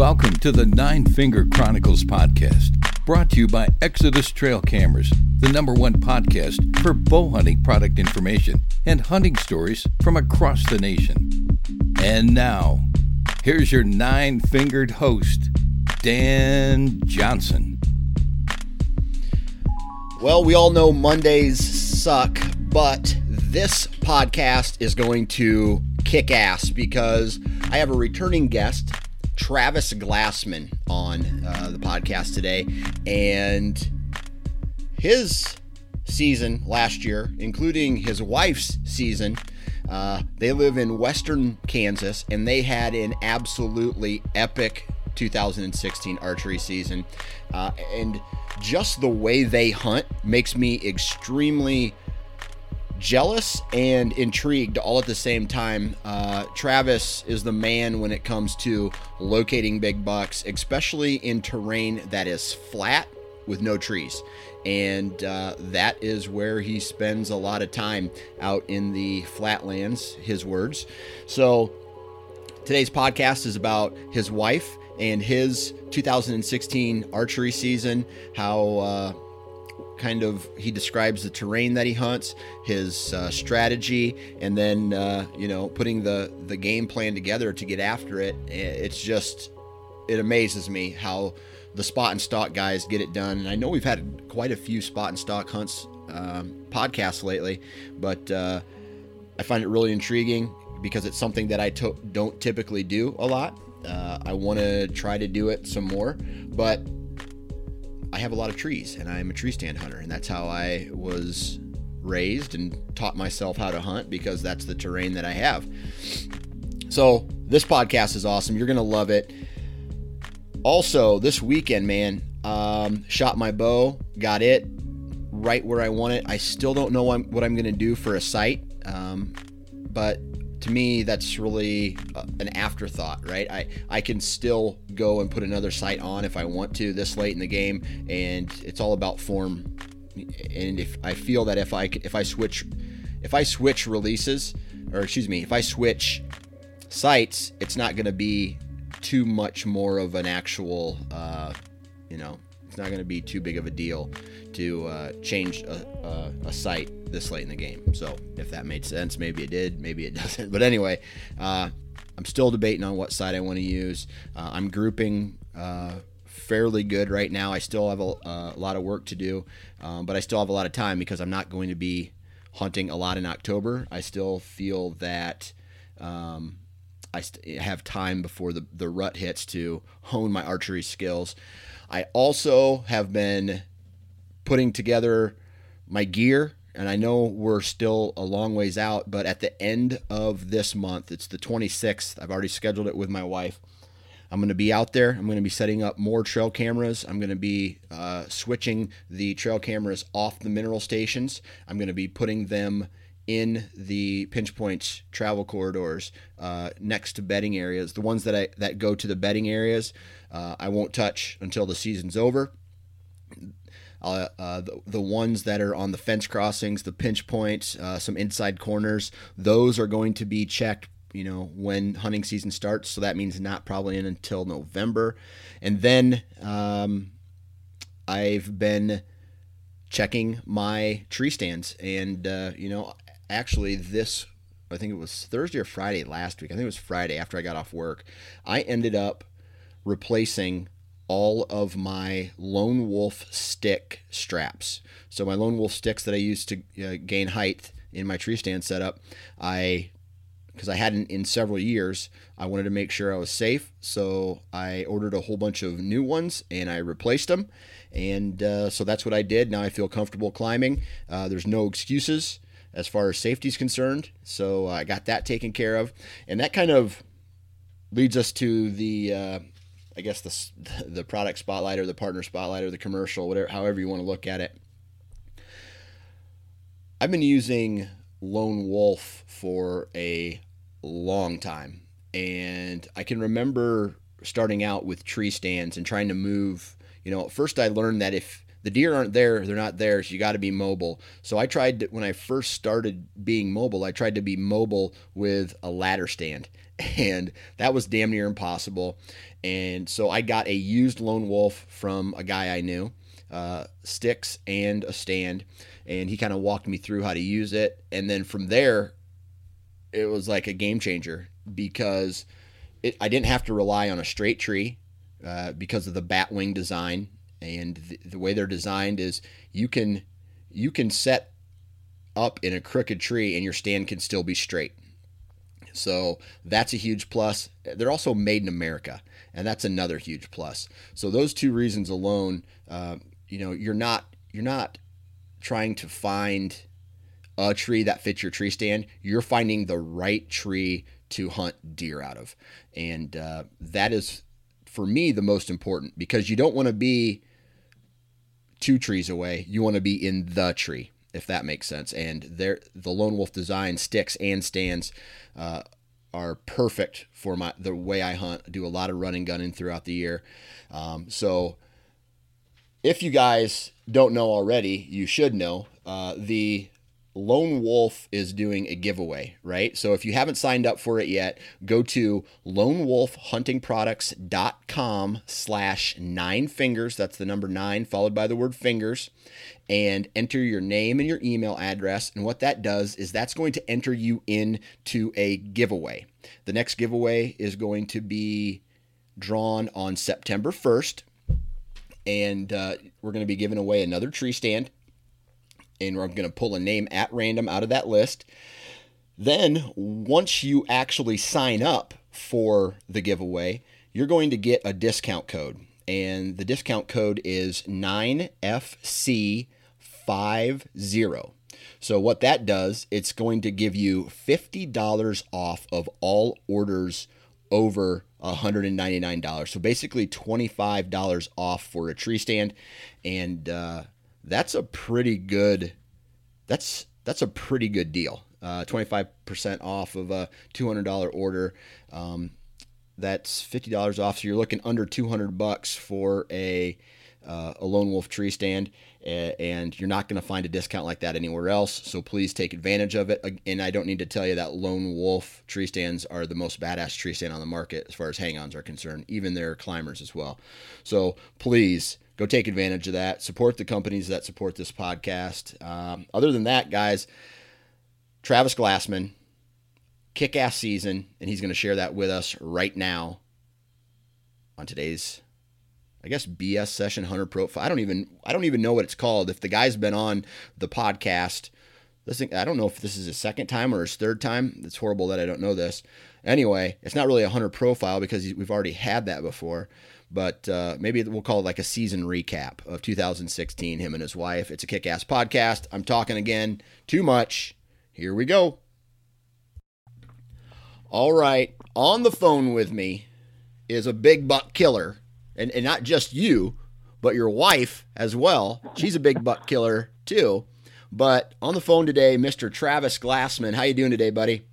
Welcome to the Nine Finger Chronicles podcast, brought to you by Exodus Trail Cameras, the number one podcast for bow hunting product information and hunting stories from across the nation. And now, here's your nine fingered host, Dan Johnson. Well, we all know Mondays suck, but this podcast is going to kick ass because I have a returning guest Travis Glassman on uh, the podcast today, and his season last year, including his wife's season. Uh, they live in western Kansas, and they had an absolutely epic 2016 archery season. Uh, and just the way they hunt makes me extremely jealous and intrigued all at the same time. Uh, Travis is the man when it comes to locating big bucks, especially in terrain that is flat with no trees. And uh, that is where he spends a lot of time out in the flatlands, his words. So today's podcast is about his wife and his 2016 archery season, how. Uh, kind of he describes the terrain that he hunts, his uh, strategy, and then uh, you know putting the the game plan together to get after it. It's just it amazes me how the spot and stalk guys get it done. And I know we've had quite a few spot and stalk hunts um, podcasts lately, but uh, I find it really intriguing because it's something that I to- don't typically do a lot. Uh, I want to try to do it some more, but I have a lot of trees and I'm a tree stand hunter, and that's how I was raised and taught myself how to hunt because that's the terrain that I have. So, this podcast is awesome. You're going to love it. Also, this weekend, man, um, shot my bow, got it right where I want it. I still don't know what I'm going to do for a sight, um, but to me that's really uh, an afterthought right? I i can still go and put another sight on if i want to this late in the game and it's all about form. And if i feel that if i if i switch if i switch releases or excuse me if i switch sights it's not going to be too much more of an actual uh, you know it's not going to be too big of a deal to uh, change a, a, a, sight this late in the game. So if that made sense, maybe it did, maybe it doesn't. But anyway, uh, I'm still debating on what side I want to use. Uh, I'm grouping uh, fairly good right now. I still have a, a lot of work to do, um, but I still have a lot of time because I'm not going to be hunting a lot in October. I still feel that. Um, I have time before the, the rut hits to hone my archery skills. I also have been putting together my gear and I know we're still a long ways out, but at the end of this month, it's the 26th. I've already scheduled it with my wife. I'm going to be out there. I'm going to be setting up more trail cameras. I'm going to be uh, switching the trail cameras off the mineral stations. I'm going to be putting them in the pinch points travel corridors uh, next to bedding areas. The ones that I that go to the bedding areas, uh, I won't touch until the season's over. Uh, uh, the, the, ones that are on the fence crossings, the pinch points, uh, some inside corners, those are going to be checked. You know when hunting season starts, so that means not probably in until November, and then um, I've been checking my tree stands, and uh, you know actually this I think it was Thursday or Friday last week. I think it was Friday after I got off work. I ended up replacing all of my Lone Wolf stick straps. So my Lone Wolf sticks that I used to uh, gain height in my tree stand setup, I because I hadn't in several years, I wanted to make sure I was safe. So I ordered a whole bunch of new ones and I replaced them. And uh, so that's what I did. Now I feel comfortable climbing. Uh, there's no excuses as far as safety is concerned. So I got that taken care of. And that kind of leads us to the. I guess the the product spotlight or the partner spotlight or the commercial, whatever, however you want to look at it. I've been using Lone Wolf for a long time. And I can remember starting out with tree stands and trying to move. You know, first I learned that if the deer aren't there, they're not there, so you got to be mobile. So I tried to, when I first started being mobile, I tried to be mobile with a ladder stand, and that was damn near impossible. And so I got a used Lone Wolf from a guy I knew, uh, sticks and a stand, and he kind of walked me through how to use it. And then from there, it was like a game changer because it, I didn't have to rely on a straight tree uh, because of the bat wing design and the, the, way they're designed is you can you can set up in a crooked tree and your stand can still be straight. So that's a huge plus. They're also made in America, and that's another huge plus. So those two reasons alone, uh, you know, you're not you're not trying to find a tree that fits your tree stand, you're finding the right tree to hunt deer out of. And uh, that is, for me, the most important because you don't want to be two trees away. You want to be in the tree, if that makes sense. And there, the Lone Wolf design sticks and stands uh, are perfect for my the way I hunt. Do a lot of running gunning throughout the year. Um, so, if you guys don't know already, you should know. Uh, the Lone Wolf is doing a giveaway, right? So if you haven't signed up for it yet, go to lonewolfhuntingproducts.com slash nine fingers. That's the number nine followed by the word fingers and enter your name and your email address. And what that does is that's going to enter you into a giveaway. The next giveaway is going to be drawn on September 1st. And uh, we're going to be giving away another tree stand and I'm going to pull a name at random out of that list. Then, once you actually sign up for the giveaway, you're going to get a discount code. And the discount code is 9FC50. So, what that does, it's going to give you $50 off of all orders over $199. So, basically, $25 off for a tree stand. And, uh, that's a pretty good that's that's a pretty good deal. Uh, 25% off of a $200 order. Um, that's $50 off. So you're looking under 200 bucks for a uh, a lone wolf tree stand, and you're not going to find a discount like that anywhere else. So please take advantage of it. And I don't need to tell you that lone wolf tree stands are the most badass tree stand on the market as far as hang-ons are concerned. Even their climbers as well. So please go take advantage of that. Support the companies that support this podcast. Um, other than that, guys, Travis Glassman, kick ass season, and he's going to share that with us right now on today's, I guess, BS session hunter profile. I don't even I don't even know what it's called. If the guy's been on the podcast, thing, I don't know if this is his second time or his third time. It's horrible that I don't know this. Anyway, it's not really a hunter profile because we've already had that before but uh, maybe we'll call it like a season recap of 2016. Him and his wife. It's a kick-ass podcast. I'm talking again too much. Here we go. All right, on the phone with me is a big buck killer, and, and not just you, but your wife as well. She's a big buck killer too. But on the phone today, Mr. Travis Glassman. How you doing today, buddy?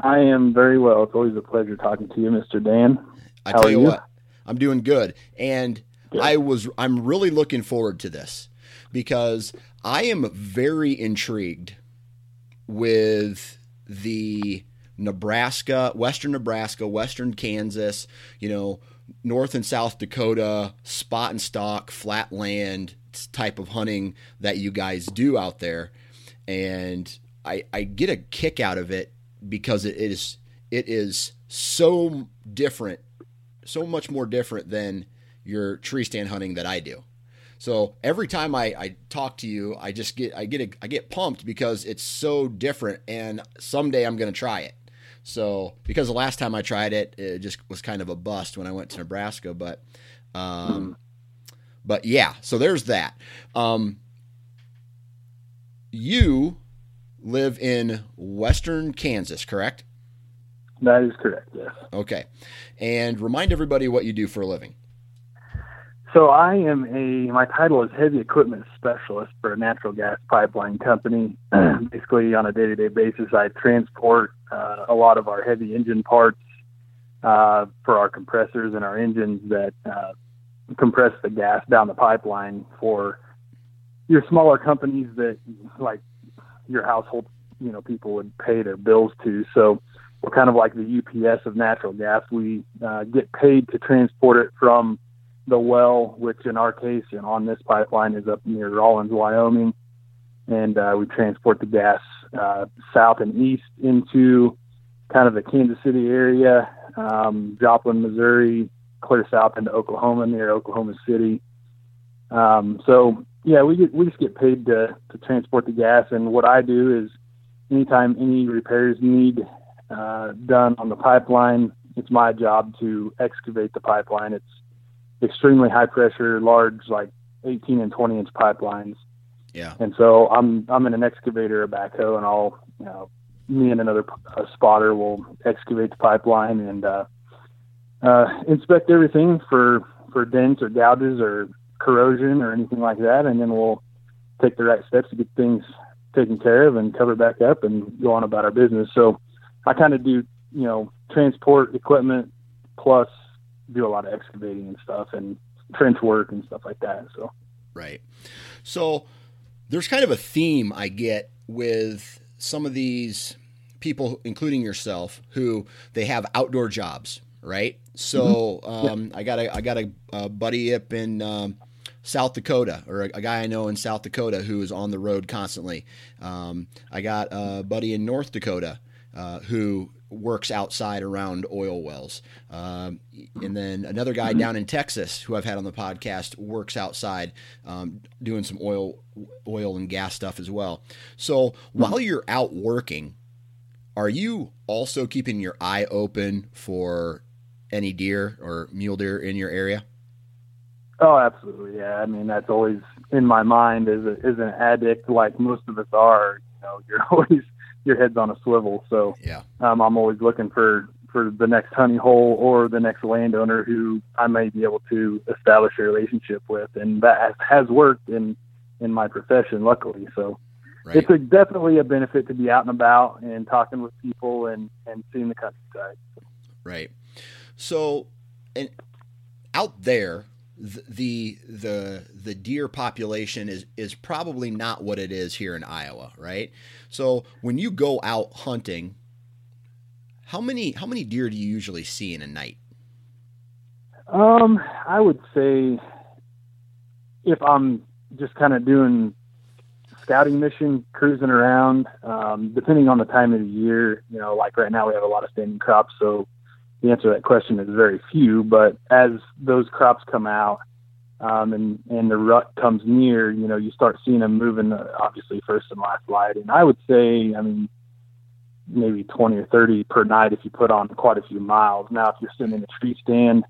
I am very well. It's always a pleasure talking to you, Mr. Dan. I tell you, you, what, I'm doing good. And. I was I'm really looking forward to this because I am very intrigued with the Nebraska, Western Nebraska, Western Kansas, you know, North and South Dakota spot and stalk flat land type of hunting that you guys do out there. And I, I get a kick out of it because it is it is so different, so much more different than your tree stand hunting that I do. So every time I, I talk to you, I just get I get a, I get pumped because it's so different, and someday I'm to try it. So because the last time I tried it, it just was kind of a bust when I went to Nebraska. But um, but yeah, so there's that. Um, you live in western Kansas, correct? That is correct. Yes. Okay, and remind everybody what you do for a living. So I am a my title is heavy equipment specialist for a natural gas pipeline company. Basically, on a day to day basis, I transport uh, a lot of our heavy engine parts uh, for our compressors and our engines that uh, compress the gas down the pipeline for your smaller companies that like your household you know people would pay their bills to. So we're kind of like the UPS of natural gas. We uh, get paid to transport it from the well, which in our case and on this pipeline is up near Rawlins, Wyoming, and uh, we transport the gas uh, south and east into kind of the Kansas City area, um, Joplin, Missouri, clear south into Oklahoma near Oklahoma City. Um, so yeah, we get we just get paid to to transport the gas, and what I do is anytime any repairs need uh, done on the pipeline, it's my job to excavate the pipeline. It's extremely high pressure, large, like 18 and 20 inch pipelines. Yeah. And so I'm I'm in an excavator, a backhoe, and I'll you know me and another a spotter will excavate the pipeline and uh, uh, inspect everything for for dents or gouges or corrosion or anything like that, and then we'll take the right steps to get things taken care of and cover back up and go on about our business. So I kind of do you know transport equipment plus do a lot of excavating and stuff and trench work and stuff like that. So, right. So there's kind of a theme I get with some of these people, including yourself, who they have outdoor jobs, right? So mm-hmm. um, yeah. I got a I got a, a buddy up in um, South Dakota, or a, a, guy I know in South Dakota who is on the road constantly. Um, I got a buddy in North Dakota uh, who works outside around oil wells. Um, and then another guy down in Texas who I've had on the podcast works outside um, doing some oil oil and gas stuff as well. So while you're out working, are you also keeping your eye open for any deer or mule deer in your area? Oh, absolutely. Yeah. I mean, that's always in my mind as, a, as an addict, like most of us are. You know, you're always your head's on a swivel. So yeah, um, I'm always looking for for the next honey hole or the next landowner who I may be able to establish a relationship with, and that has worked in in my profession, luckily. So right. it's a, definitely a benefit to be out and about and talking with people and and seeing the countryside. Right. So, and out there, the the the deer population is is probably not what it is here in Iowa, right? So when you go out hunting, how many how many deer do you usually see in a night? Um, I would say if I'm just kind of doing scouting mission, cruising around, um, depending on the time of the year, you know, like right now we have a lot of standing crops, so the answer to that question is very few. But as those crops come out um, and and the rut comes near, you know, you start seeing them moving. Uh, obviously, first and last light, and I would say, I mean, maybe 20 or 30 per night if you put on quite a few miles. Now, if you're sitting in a tree stand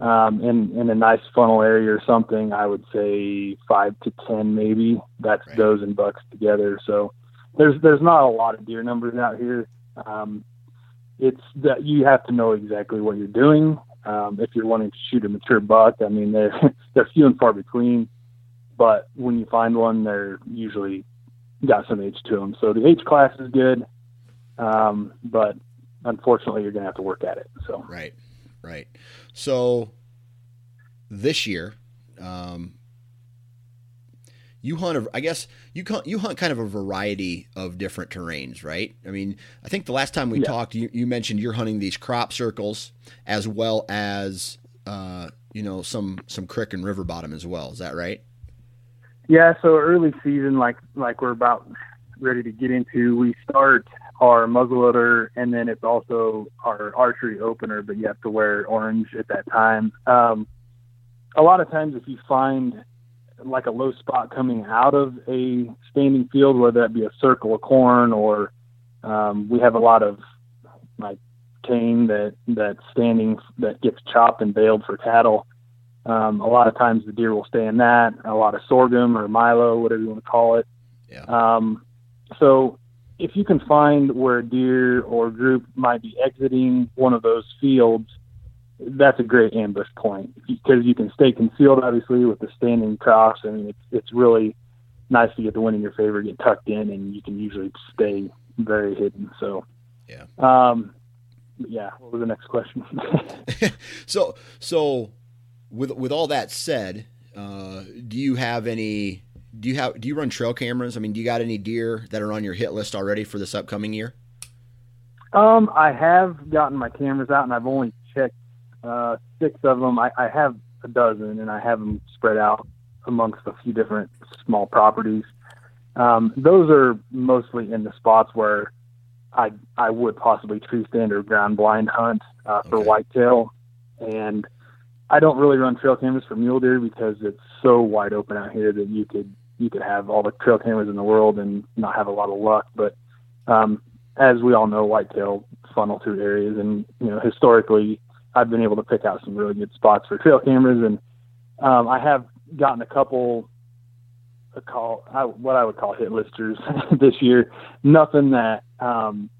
um, in in a nice funnel area or something, I would say five to 10 maybe. That's right. does and bucks together. So there's there's not a lot of deer numbers out here. Um, it's that you have to know exactly what you're doing. Um, if you're wanting to shoot a mature buck, I mean they're they're few and far between, but when you find one, they're usually got some age to them. So the age class is good, um, but unfortunately, you're going to have to work at it. So right, right. So this year, um, you hunt a, I guess you you hunt kind of a variety of different terrains, right? I mean, I think the last time we yeah. talked, you, you mentioned you're hunting these crop circles as well as uh, you know some some creek and river bottom as well. Is that right? Yeah. So early season, like like we're about ready to get into, we start our muzzleloader, and then it's also our archery opener, but you have to wear orange at that time. Um, a lot of times, if you find like a low spot coming out of a standing field, whether that be a circle of corn or um, we have a lot of like cane that that standing that gets chopped and baled for cattle. Um, a lot of times the deer will stay in that. A lot of sorghum or milo, whatever you want to call it. Yeah. Um, so if you can find where a deer or group might be exiting one of those fields, that's a great ambush point because you can stay concealed, obviously, with the standing crops. I mean, it's it's really nice to get the wind in your favor, get tucked in, and you can usually stay very hidden. So, Yeah. um, yeah. What was the next question? so so with with all that said, uh, do you have any? Do you have? Do you run trail cameras? I mean, do you got any deer that are on your hit list already for this upcoming year? um, I have gotten my cameras out, and I've only uh, six of them. I, I have a dozen, and I have them spread out amongst a few different small properties. Um, those are mostly in the spots where I I would possibly tree stand or ground blind hunt uh, for Okay. whitetail, and I don't really run trail cameras for mule deer because it's so wide open out here that you could you could have all the trail cameras in the world and not have a lot of luck. But um, as we all know, whitetail funnel through areas, and you know historically, I've been able to pick out some really good spots for trail cameras, and um, I have gotten a couple. A call, I, what I would call hit listers this year. Nothing that um,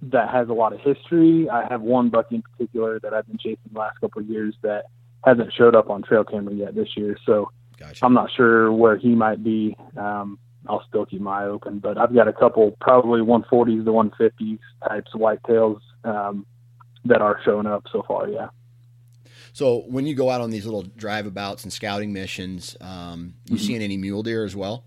that has a lot of history. I have one buck in particular that I've been chasing the last couple of years that hasn't showed up on trail camera yet this year. So Gotcha. I'm not sure where he might be. Um, I'll still keep my eye open, but I've got a couple probably 140s to 150s types of whitetails um, that are showing up so far. Yeah. So when you go out on these little driveabouts and scouting missions, um, you Mhm. seeing any mule deer as well?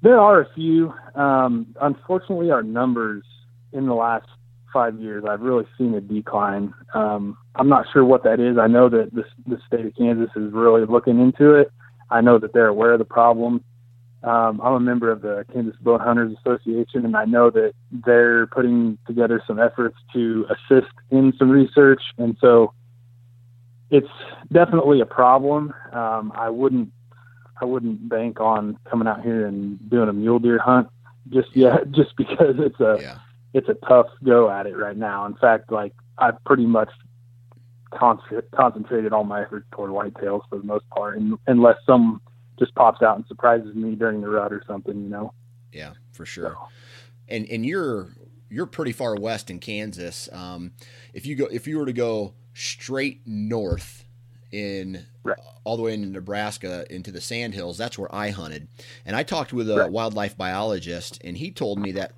There are a few. Um, unfortunately, our numbers in the last five years, I've really seen a decline. Um, I'm not sure what that is. I know that the, the state of Kansas is really looking into it. I know that they're aware of the problem. Um, I'm a member of the Kansas Bow Hunters Association, and I know that they're putting together some efforts to assist in some research. And so it's definitely a problem. Um, I wouldn't I wouldn't bank on coming out here and doing a mule deer hunt just yet, just because it's a Yeah. it's a tough go at it right now. In fact, like I've pretty much con- concentrated all my efforts toward whitetails for the most part, and, unless some just pops out and surprises me during the rut or something, you know. Yeah, for sure. And and you're you're pretty far west in Kansas. Um, if you go if you were to go straight north in Right. all the way into Nebraska into the Sandhills, that's where I hunted. And I talked with a Right. wildlife biologist, and he told me that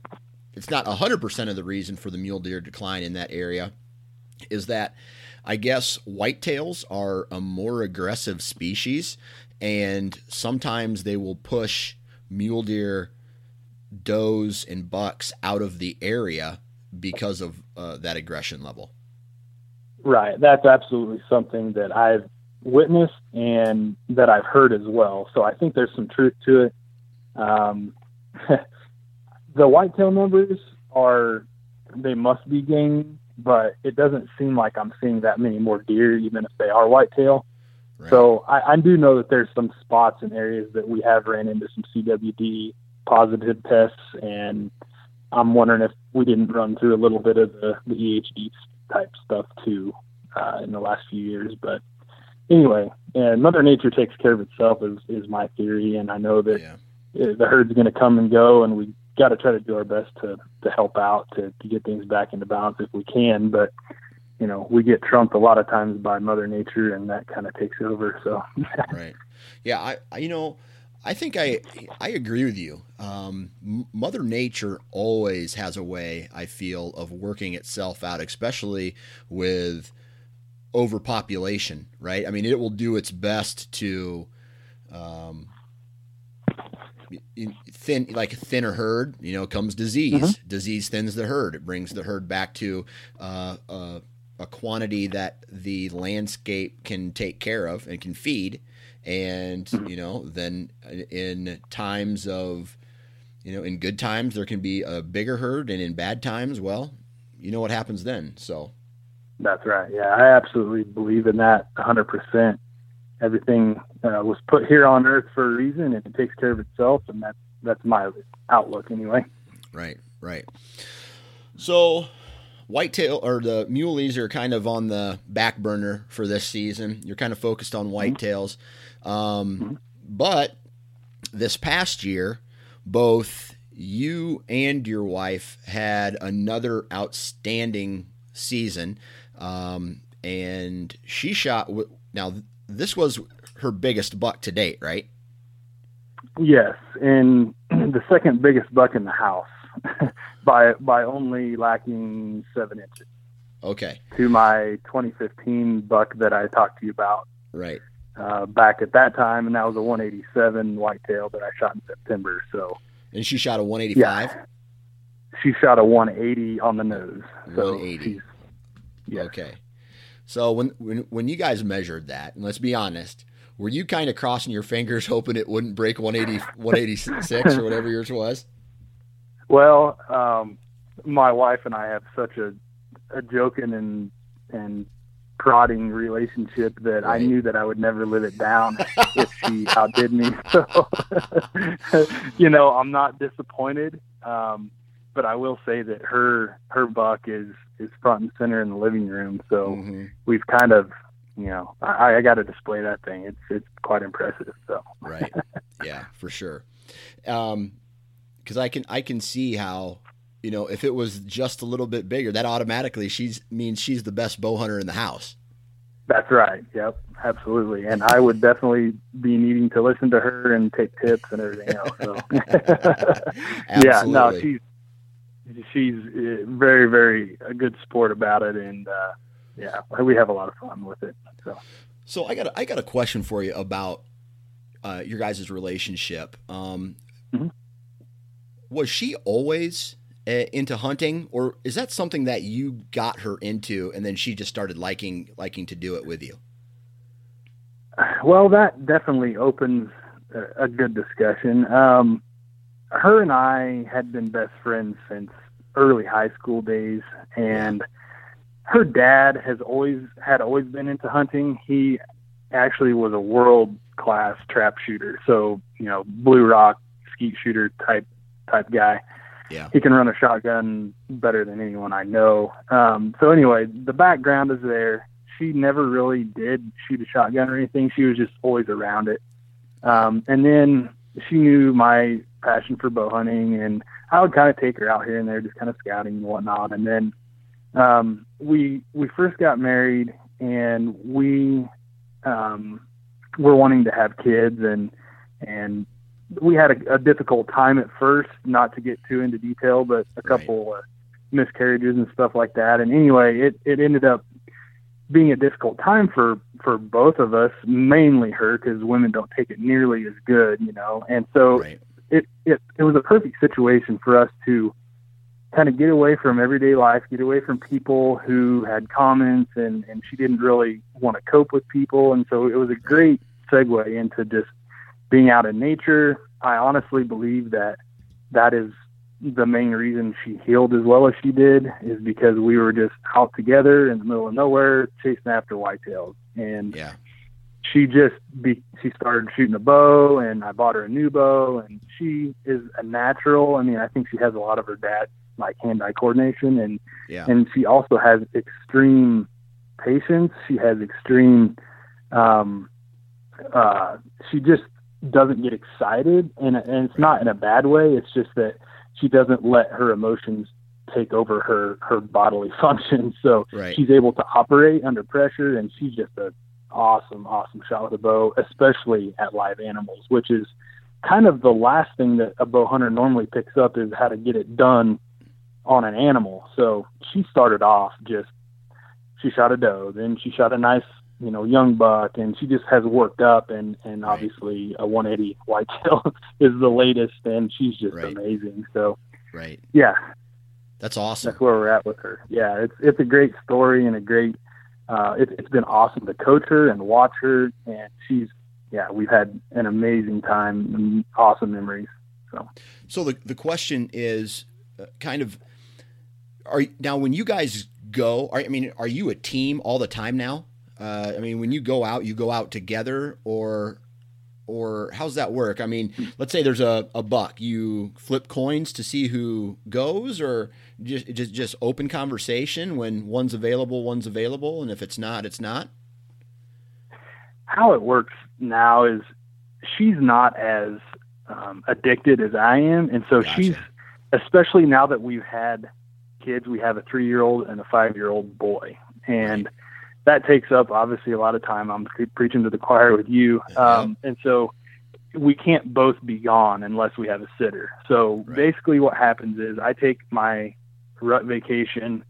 it's not hundred percent of the reason for the mule deer decline in that area is that I guess whitetails are a more aggressive species, and sometimes they will push mule deer does and bucks out of the area because of uh, that aggression level. Right. That's absolutely something that I've witnessed and that I've heard as well. So I think there's some truth to it. Um, the whitetail numbers are, they must be gaining, but it doesn't seem like I'm seeing that many more deer, even if they are whitetail. Right? So I, I do know that there's some spots and areas that we have ran into some CWD positive tests, and I'm wondering if we didn't run through a little bit of the, the EHD type stuff too uh, in the last few years. But anyway, and Mother Nature takes care of itself is is my theory, and I know that yeah, the herd's going to come and go, and we got to try to do our best to to help out to to get things back into balance if we can, but. You know, we get trumped a lot of times by Mother Nature, and that kind of takes over. So, right. Yeah, I, I you know, I think I I agree with you. Um, Mother Nature always has a way. I feel of working itself out, especially with overpopulation. Right. I mean, it will do its best to. Um, thin like a thinner herd you know comes disease disease thins the herd it brings the herd back to uh, uh, a quantity that the landscape can take care of and can feed and you know then in times of you know, in good times there can be a bigger herd, and in bad times, well, you know what happens then. So that's right. Yeah, I absolutely believe in that 100%. Everything uh, was put here on earth for a reason, and it takes care of itself, and that's that's my outlook anyway. Right, right. So, whitetail or the muleys are kind of on the back burner for this season. You're kind of focused on mm-hmm. whitetails, um, mm-hmm. but this past year, both you and your wife had another outstanding season, um, and she shot. Now, this was her biggest buck to date, right? Yes, and the second biggest buck in the house by by only lacking seven inches. Okay. To my 2015 buck that I talked to you about. Right. Uh, back at that time, and that was a 187 whitetail that I shot in September. So. And she shot a 185. Yeah. She shot a 180 on the nose. So 180. Yes. Okay. So when, when when you guys measured that, and let's be honest, were you kind of crossing your fingers hoping it wouldn't break 180 186 or whatever yours was? Well, um, my wife and I have such a a joking and and prodding relationship that right. I knew that I would never live it down if she outdid me. So, you know, I'm not disappointed. Um, but I will say that her her buck is is front and center in the living room. So mm-hmm. we've kind of, you know, I, I got to display that thing. It's it's quite impressive. So right, yeah, for sure. Um, because I can I can see how you know if it was just a little bit bigger, that automatically she's means she's the best bow hunter in the house. That's right. Yep, absolutely. And I would definitely be needing to listen to her and take tips and everything else. So. yeah, no, she's she's uh, very, very a good sport about it, and uh, yeah, we have a lot of fun with it. So, so I got a, I got a question for you about uh, your guys' relationship. Um, mm-hmm. Was she always uh, into hunting, or is that something that you got her into, and then she just started liking liking to do it with you? Well, that definitely opens a, a good discussion. Um, her and I had been best friends since early high school days, and her dad has always had always been into hunting. He actually was a world class trap shooter, so you know, blue rock skeet shooter type type guy. Yeah. He can run a shotgun better than anyone I know. Um, so anyway, the background is there. She never really did shoot a shotgun or anything. She was just always around it. Um, and then she knew my passion for bow hunting, and I would kind of take her out here and there, just kind of scouting and whatnot. And then um, we we first got married, and we um, were wanting to have kids, and and we had a, a difficult time at first. Not to get too into detail, but a couple right. uh, miscarriages and stuff like that. And anyway, it it ended up being a difficult time for for both of us, mainly her, because women don't take it nearly as good, you know. And so right. it, it it was a perfect situation for us to kind of get away from everyday life, get away from people who had comments, and and she didn't really want to cope with people, and so it was a great segue into just being out in nature. I honestly believe that that is the main reason she healed as well as she did is because we were just out together in the middle of nowhere chasing after whitetails and yeah she just be she started shooting a bow and I bought her a new bow and she is a natural I mean I think she has a lot of her dad like hand-eye coordination and yeah. and she also has extreme patience she has extreme um uh she just doesn't get excited and and it's not in a bad way it's just that she doesn't let her emotions take over her her bodily functions. So right. she's able to operate under pressure, and she's just a awesome, awesome shot with a bow, especially at live animals, which is kind of the last thing that a bow hunter normally picks up is how to get it done on an animal. So she started off just she shot a doe, then she shot a nice you know young buck, and she just has worked up, and and right. obviously a 180 whitetail is the latest, and she's just right. amazing. So right, yeah, that's awesome. That's where we're at with her. Yeah, it's it's a great story and a great. Uh, it, it's been awesome to coach her and watch her, and she's yeah, we've had an amazing time, and awesome memories. So, so the the question is uh, kind of are now when you guys go? Are, I mean, are you a team all the time now? Uh, I mean, when you go out, you go out together, or or how's that work? I mean, let's say there's a, a buck, you flip coins to see who goes, or just just just open conversation when one's available, one's available, and if it's not, it's not. How it works now is she's not as um, addicted as I am, and so Gotcha. she's especially now that we've had kids. We have a three year old and a five year old boy, and that takes up obviously a lot of time. I'm pre- preaching to the choir with you, um, and so we can't both be gone unless we have a sitter. So Right. basically, what happens is I take my rut vacation.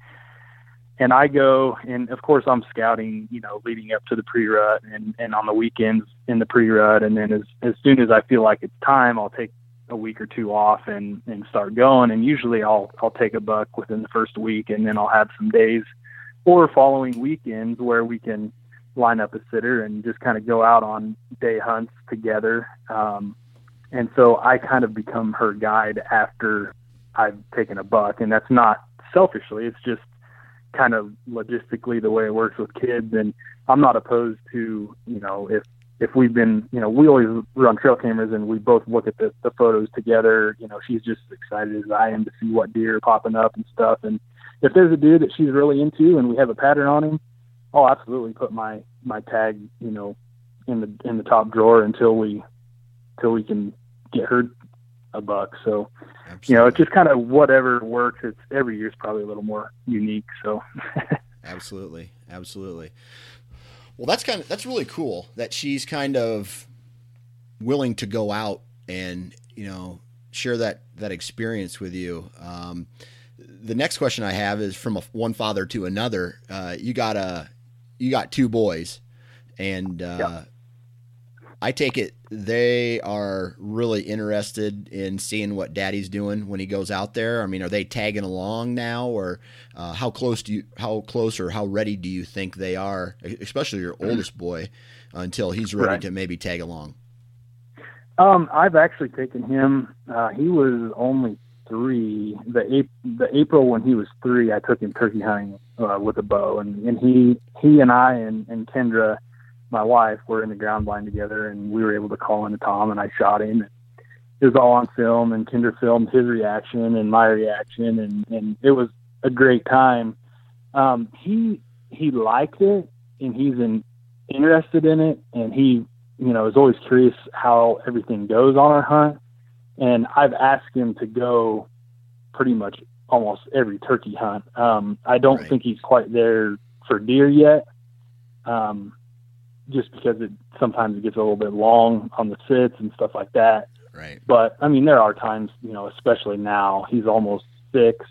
And I go, and of course I'm scouting, you know, leading up to the pre-rut and, and on the weekends in the pre-rut. And then as, as soon as I feel like it's time, I'll take a week or two off and, and start going. And usually I'll, I'll take a buck within the first week and then I'll have some days or following weekends where we can line up a sitter and just kind of go out on day hunts together. Um, and so I kind of become her guide after I've taken a buck. And that's not selfishly, it's just kind of logistically the way it works with kids. And I'm not opposed to, you know, if, if we've been, you know, we always run trail cameras and we both look at the, the photos together. You know, she's just as excited as I am to see what deer are popping up and stuff. And if there's a dude that she's really into and we have a pattern on him, I'll absolutely put my, my tag, you know, in the, in the top drawer until we, until we can get her a buck. So, you know, it's just kind of whatever works. It's every year's probably a little more unique. So, Absolutely, absolutely. Well, that's kind of that's really cool that she's kind of willing to go out and you know share that that experience with you. Um, the next question I have is from a, one father to another. Uh, you got a you got two boys, and uh, Yeah. I take it they are really interested in seeing what Daddy's doing when he goes out there. I mean, are they tagging along now, or uh, how close do you how close or how ready do you think they are, especially your oldest boy, until he's ready Right. to maybe tag along? um, I've actually taken him. Uh, he was only three. The the April when he was three, I took him turkey hunting uh, with a bow, and and he he and I and and Kendra, my wife, were in the ground blind together, and we were able to call into Tom, and I shot him. It was all on film, and Kendra filmed his reaction and my reaction, and and it was a great time. Um, he he liked it, and he's in, interested in it, and he you know is always curious how everything goes on our hunt. And I've asked him to go pretty much almost every turkey hunt. Um, I don't Right. think he's quite there for deer yet, um, just because it sometimes it gets a little bit long on the sits and stuff like that. Right. But I mean, there are times, you know, especially now, he's almost six,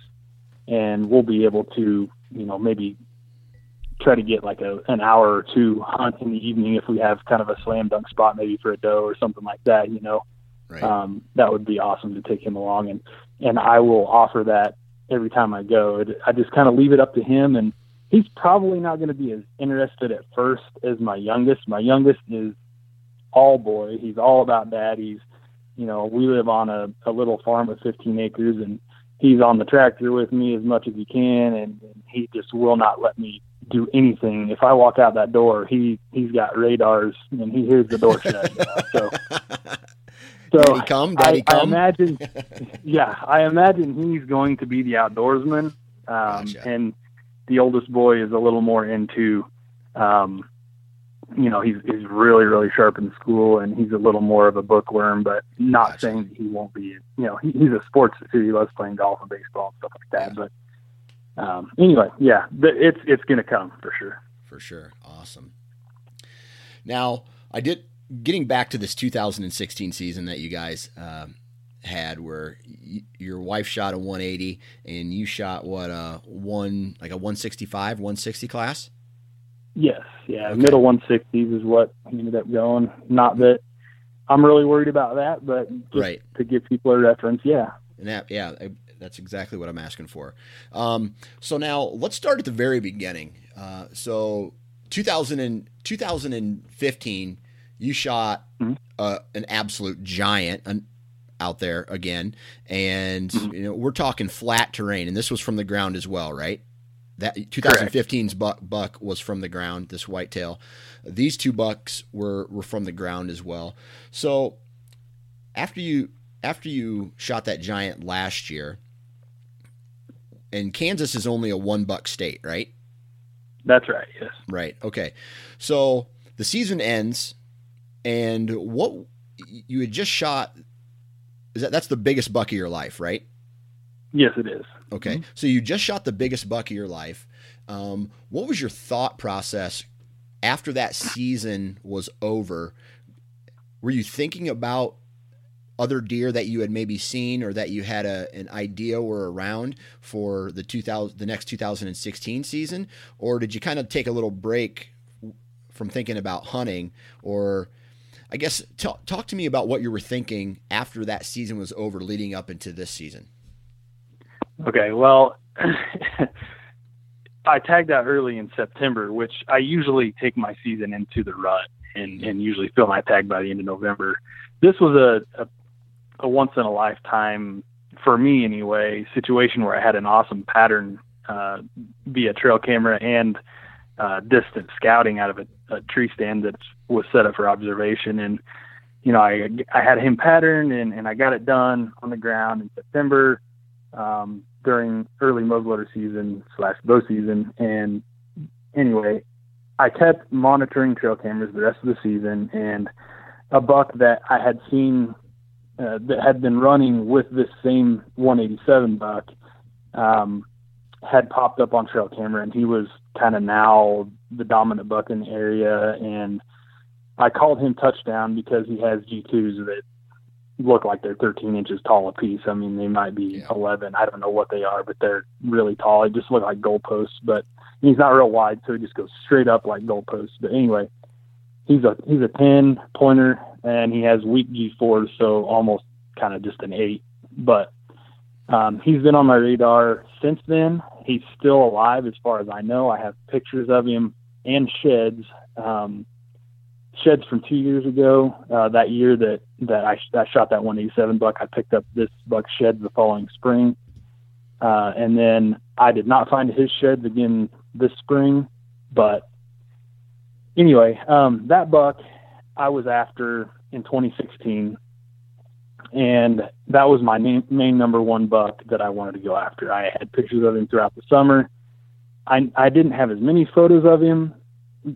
and we'll be able to, you know, maybe try to get like a an hour or two hunt in the evening if we have kind of a slam dunk spot, maybe for a doe or something like that. You know, Right. um, that would be awesome to take him along, and and I will offer that every time I go. It, I just kind of leave it up to him, and he's probably not going to be as interested at first as my youngest. My youngest is all boy. He's all about dad. He's, you know, we live on a, a little farm with 15 acres, and he's on the tractor with me as much as he can, and, and he just will not let me do anything. If I walk out that door, he he's got radars and he hears the door shut. You know? So so Daddy come, Daddy I, I come. imagine, yeah, I imagine he's going to be the outdoorsman, um, Gotcha. and the oldest boy is a little more into, um, you know, he's he's really really sharp in school, and he's a little more of a bookworm, but not Gotcha. saying that he won't be. You know, he, he's a sports too. He loves playing golf and baseball and stuff like that. But um, anyway, yeah, it's it's going to come for sure. for sure. Awesome. Now, I did getting back to this 2016 season that you guys um, had, where y- your wife shot a 180 and you shot what a one like a 165, 160 class. Yes, yeah, Okay. middle 160s is what he ended up going. Not that I'm really worried about that, but Right. to give people a reference, yeah. And that, yeah, I- that's exactly what I'm asking for. Um, so now let's start at the very beginning. Uh, so 2000 and, 2015, you shot Mhm. uh, an absolute giant, an, out there again, and mm-hmm. you know we're talking flat terrain, and this was from the ground as well, right? That 2015's buck buck was from the ground. This whitetail, these two bucks were were from the ground as well. So after you after you shot that giant last year, and Kansas is only a one buck state, right? That's right. Yes. Right. Okay. So the season ends, and what you had just shot is that that's the biggest buck of your life, right? Yes, it is. Okay. Mm-hmm. So you just shot the biggest buck of your life. Um, what was your thought process after that season was over? Were you thinking about other deer that you had maybe seen or that you had a, an idea were around for the 2000 the next 2016 season or did you kind of take a little break from thinking about hunting or I guess talk, talk to me about what you were thinking after that season was over leading up into this season. Okay, well I tagged out early in September, which I usually take my season into the rut and, and usually fill my tag by the end of November. This was a, a a once in a lifetime for me anyway situation where I had an awesome pattern uh, via trail camera and uh, distant scouting out of a, a tree stand that was set up for observation. And you know I I had him patterned and, and I got it done on the ground in September um, during early muzzleloader season slash bow season. And anyway I kept monitoring trail cameras the rest of the season and a buck that I had seen uh, that had been running with this same 187 buck um, had popped up on trail camera, and he was kind of now the dominant buck in the area. And I called him touchdown because he has G2s that look like they're 13 inches tall a piece. I mean, they might be yeah. 11. I don't know what they are, but they're really tall. They just look like goalposts, but he's not real wide, so he just goes straight up like goalposts. But anyway, he's a he's a 10 pointer and he has weak G4, so almost kind of just an eight. But um, he's been on my radar since then. He's still alive, as far as I know. I have pictures of him and sheds. Um, sheds from two years ago. Uh, that year that that I, I shot that 187 buck, I picked up this buck shed the following spring, uh, and then I did not find his sheds again this spring. But anyway, um, that buck I was after in 2016, and that was my main, main number one buck that I wanted to go after. I had pictures of him throughout the summer. I I didn't have as many photos of him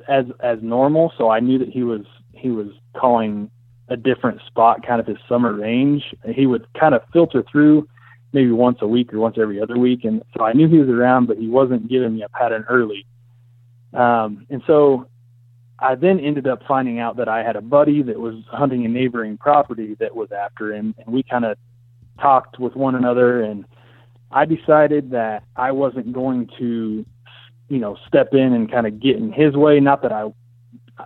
as as normal, so I knew that he was he was calling a different spot, kind of his summer range. He would kind of filter through maybe once a week or once every other week, and so I knew he was around, but he wasn't giving me a pattern early. Um, and so I then ended up finding out that I had a buddy that was hunting a neighboring property that was after him, and we kind of talked with one another. And I decided that I wasn't going to, you know, step in and kind of get in his way. Not that I,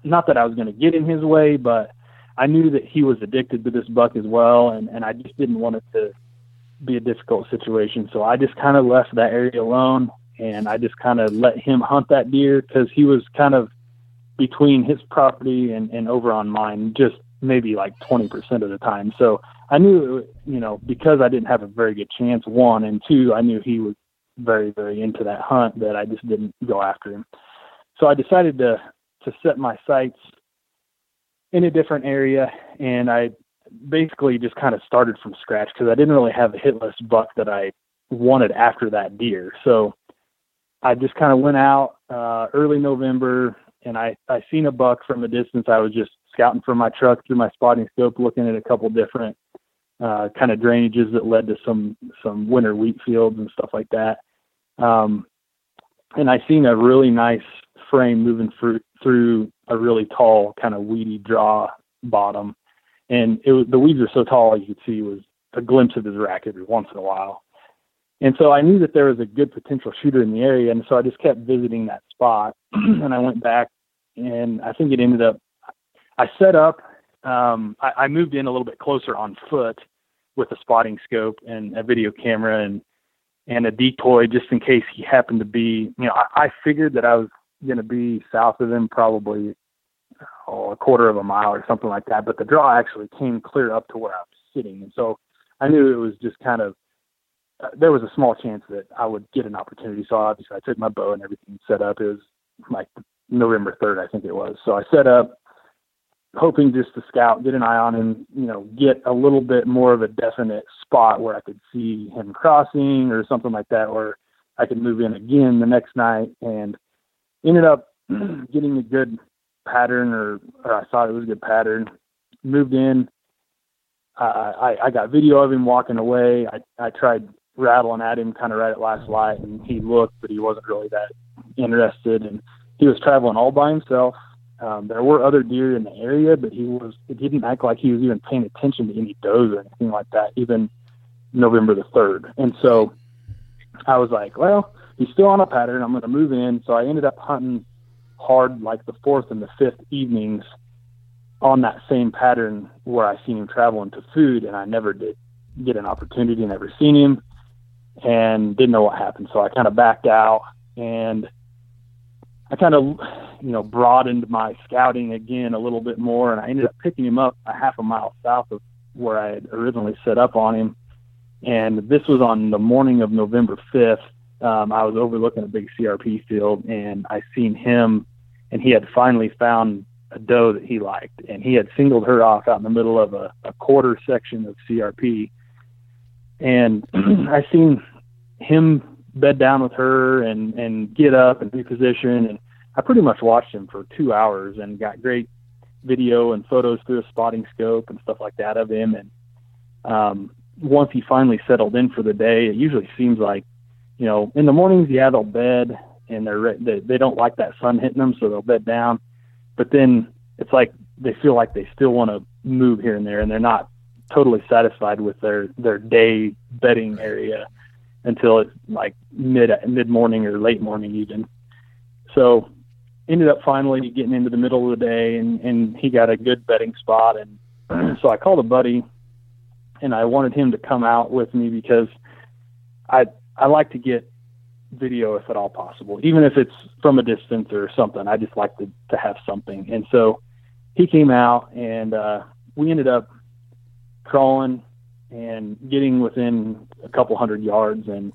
not that I was going to get in his way, but I knew that he was addicted to this buck as well, and and I just didn't want it to be a difficult situation. So I just kind of left that area alone, and I just kind of let him hunt that deer because he was kind of between his property and, and over on mine just maybe like 20% of the time. So I knew, you know, because I didn't have a very good chance, one, and two, I knew he was very, very into that hunt that I just didn't go after him. So I decided to, to set my sights in a different area and I basically just kind of started from scratch because I didn't really have a hit list buck that I wanted after that deer. So I just kind of went out uh, early November, and I I seen a buck from a distance. I was just scouting from my truck through my spotting scope, looking at a couple different uh, kind of drainages that led to some some winter wheat fields and stuff like that. Um, and I seen a really nice frame moving through through a really tall kind of weedy draw bottom, and it was the weeds are so tall you could see was a glimpse of his rack every once in a while. And so I knew that there was a good potential shooter in the area, and so I just kept visiting that spot. and I went back, and I think it ended up. I set up. Um, I, I moved in a little bit closer on foot with a spotting scope and a video camera and and a decoy just in case he happened to be. You know, I, I figured that I was going to be south of him probably oh, a quarter of a mile or something like that. But the draw actually came clear up to where I was sitting, and so I knew it was just kind of uh, there was a small chance that I would get an opportunity. So obviously I took my bow and everything set up. It was like November 3rd, I think it was. So I set up hoping just to scout, get an eye on him, you know, get a little bit more of a definite spot where I could see him crossing or something like that, or I could move in again the next night and ended up getting a good pattern or, or I thought it was a good pattern. Moved in. I, I got video of him walking away. I, I tried rattling at him kind of right at last light and he looked, but he wasn't really that interested. And he was traveling all by himself. Um, there were other deer in the area, but he was, it didn't act like he was even paying attention to any does or anything like that, even November the 3rd. And so I was like, well, he's still on a pattern. I'm going to move in. So I ended up hunting hard like the fourth and the fifth evenings on that same pattern where I seen him traveling to food and I never did get an opportunity, never seen him and didn't know what happened. So I kind of backed out and I kind of, you know, broadened my scouting again a little bit more and I ended up picking him up a half a mile south of where I had originally set up on him. And this was on the morning of November 5th um, I was overlooking a big CRP field and I seen him and he had finally found a doe that he liked and he had singled her off out in the middle of a, a quarter section of CRP. And I seen him bed down with her and, and get up and reposition. And I pretty much watched him for two hours and got great video and photos through a spotting scope and stuff like that of him. And, um, once he finally settled in for the day, it usually seems like you know, in the mornings, yeah, they'll bed and they're they, they don't like that sun hitting them, so they'll bed down. But then it's like they feel like they still want to move here and there, and they're not totally satisfied with their their day bedding area until it's like mid mid morning or late morning even. So ended up finally getting into the middle of the day, and and he got a good bedding spot, and so I called a buddy, and I wanted him to come out with me because I I like to get video if at all possible, even if it's from a distance or something. I just like to, to have something. And so he came out and uh, we ended up crawling and getting within a couple hundred yards and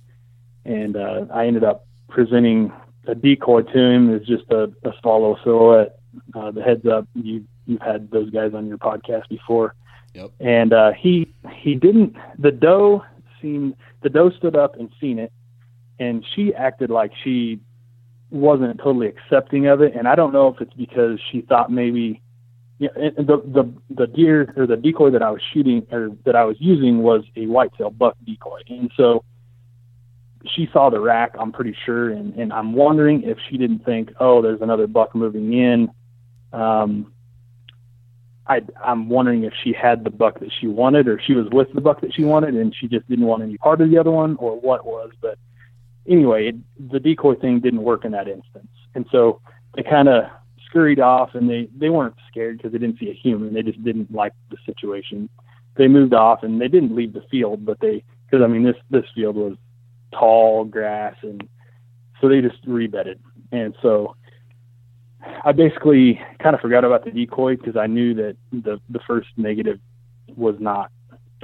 and uh, I ended up presenting a decoy to him as just a, a swallow silhouette. Uh, the heads up, you you've had those guys on your podcast before. Yep. And uh, he he didn't the doe seemed the doe stood up and seen it, and she acted like she wasn't totally accepting of it. And I don't know if it's because she thought maybe know, the the the deer or the decoy that I was shooting or that I was using was a whitetail buck decoy, and so she saw the rack. I'm pretty sure, and and I'm wondering if she didn't think, oh, there's another buck moving in. Um, I, I'm wondering if she had the buck that she wanted, or she was with the buck that she wanted, and she just didn't want any part of the other one, or what was. But anyway, it, the decoy thing didn't work in that instance, and so they kind of scurried off, and they they weren't scared because they didn't see a human. They just didn't like the situation. They moved off, and they didn't leave the field, but they because I mean this this field was tall grass, and so they just rebedded, and so I basically kind of forgot about the decoy because I knew that the the first negative was not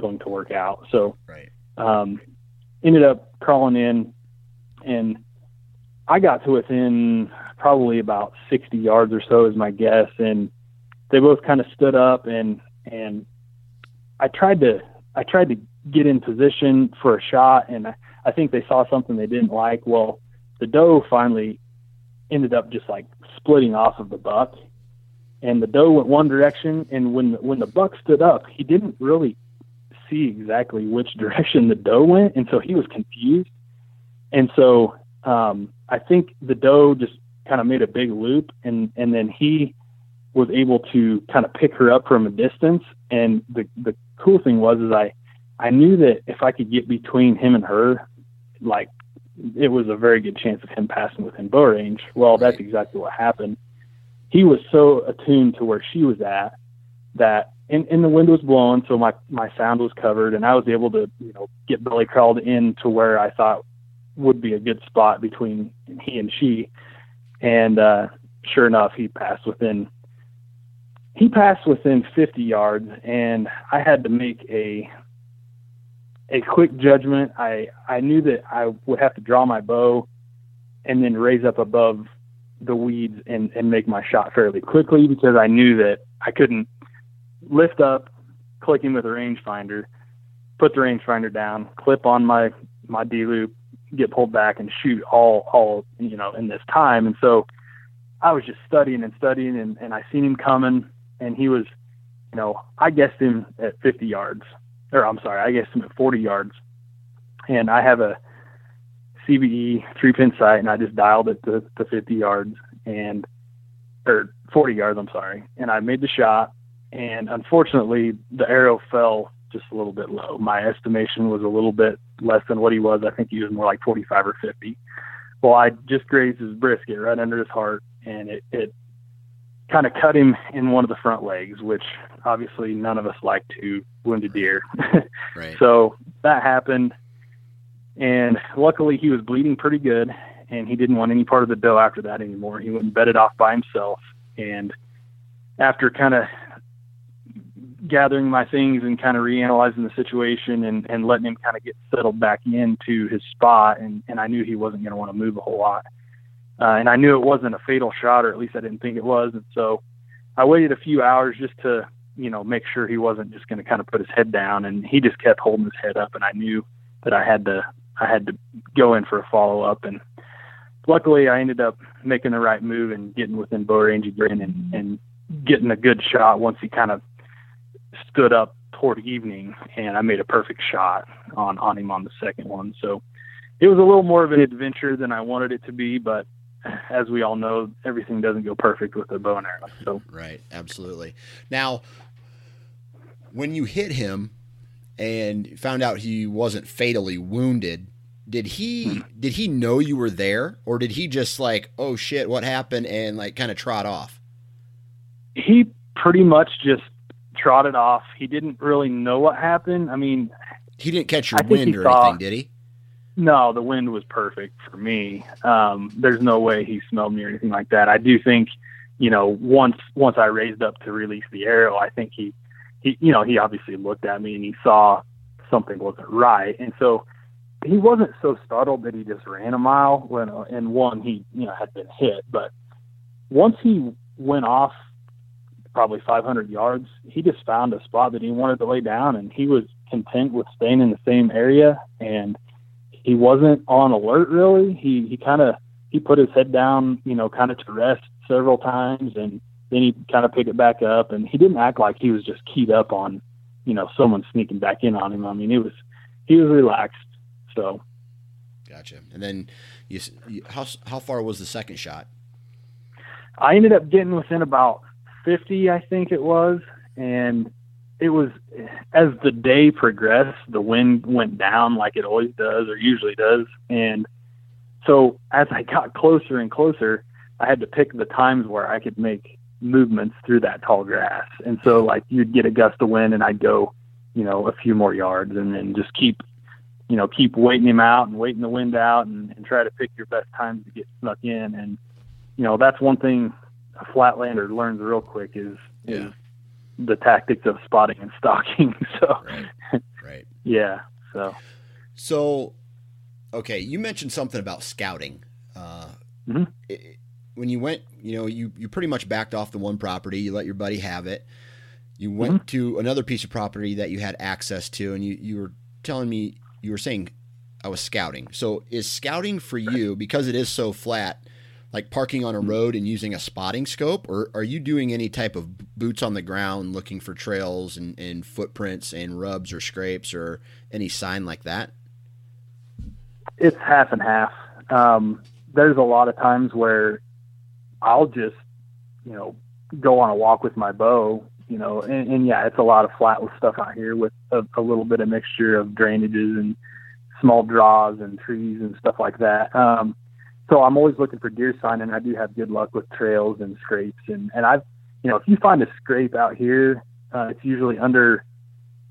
going to work out. So right. um, ended up crawling in, and I got to within probably about 60 yards or so, is my guess. And they both kind of stood up, and and I tried to I tried to get in position for a shot, and I, I think they saw something they didn't like. Well, the doe finally ended up just like splitting off of the buck, and the doe went one direction. And when the, when the buck stood up, he didn't really see exactly which direction the doe went, and so he was confused. And so um, I think the doe just kind of made a big loop, and and then he was able to kind of pick her up from a distance. And the the cool thing was is I I knew that if I could get between him and her, like it was a very good chance of him passing within bow range. Well, that's exactly what happened. He was so attuned to where she was at that and, and the wind was blowing, so my, my sound was covered and I was able to, you know, get belly crawled in to where I thought would be a good spot between he and she. And uh, sure enough, he passed within he passed within 50 yards and I had to make a a quick judgment. I I knew that I would have to draw my bow and then raise up above the weeds and and make my shot fairly quickly because I knew that I couldn't lift up, clicking with a rangefinder, put the rangefinder down, clip on my my D loop, get pulled back and shoot all all you know in this time. And so I was just studying and studying and, and I seen him coming and he was, you know, I guessed him at 50 yards or I'm sorry, I guessed him at 40 yards. And I have a CBE three pin sight and I just dialed it to, to 50 yards and, or 40 yards, I'm sorry. And I made the shot and unfortunately the arrow fell just a little bit low. My estimation was a little bit less than what he was. I think he was more like 45 or 50. Well, I just grazed his brisket right under his heart, and it, it kind of cut him in one of the front legs, which obviously none of us like to wound a deer. right. So that happened, and luckily he was bleeding pretty good, and he didn't want any part of the doe after that anymore. He went and bedded off by himself, and after kind of gathering my things and kind of reanalyzing the situation and, and letting him kind of get settled back into his spot. And, and I knew he wasn't going to want to move a whole lot. Uh, and I knew it wasn't a fatal shot, or at least I didn't think it was. And so I waited a few hours just to, you know, make sure he wasn't just going to kind of put his head down. And he just kept holding his head up. And I knew that I had to, I had to go in for a follow up. And luckily I ended up making the right move and getting within bow range again and, and getting a good shot once he kind of stood up toward evening and I made a perfect shot on, on him on the second one. So it was a little more of an adventure than I wanted it to be, but as we all know, everything doesn't go perfect with a bow and arrow. So right, absolutely. Now, when you hit him and found out he wasn't fatally wounded, did he hmm. did he know you were there, or did he just like, oh shit, what happened, and like kind of trot off? He pretty much just trotted off. He didn't really know what happened. I mean, he didn't catch your wind or saw, anything, did he? No, the wind was perfect for me. Um, there's no way he smelled me or anything like that. I do think, you know, once once I raised up to release the arrow, I think he, he, you know, he obviously looked at me and he saw something wasn't right, and so he wasn't so startled that he just ran a mile when, and one he, you know, had been hit, but once he went off probably 500 yards, he just found a spot that he wanted to lay down, and he was content with staying in the same area. And he wasn't on alert really. He he kind of he put his head down, you know, kind of to rest several times, and then he kind of picked it back up. And he didn't act like he was just keyed up on, you know, someone sneaking back in on him. I mean, it was he was relaxed. So. Gotcha. And then, you, how how far was the second shot? I ended up getting within about 50, I think it was. And it was as the day progressed, the wind went down like it always does or usually does. And so as I got closer and closer, I had to pick the times where I could make movements through that tall grass. And so like you'd get a gust of wind and I'd go, you know, a few more yards and then just keep, you know, keep waiting him out and waiting the wind out and, and try to pick your best times to get snuck in. And, you know, that's one thing a flatlander learns real quick is yeah. is the tactics of spotting and stalking. so, right. right. yeah. So, so, okay, you mentioned something about scouting. Uh, mm-hmm. it, when you went, you know, you, you pretty much backed off the one property. You let your buddy have it. You went mm-hmm. to another piece of property that you had access to, and you, you were telling me you were saying I was scouting. So is scouting for you because it is so flat? Like parking on a road and using a spotting scope, or are you doing any type of boots on the ground looking for trails and, and footprints and rubs or scrapes or any sign like that? It's half and half. Um, there's a lot of times where I'll just, you know, go on a walk with my bow, you know, and, and yeah, it's a lot of flat stuff out here with a, a little bit of mixture of drainages and small draws and trees and stuff like that. Um, so I'm always looking for deer sign, and I do have good luck with trails and scrapes. And and I've, you know, if you find a scrape out here, uh, it's usually under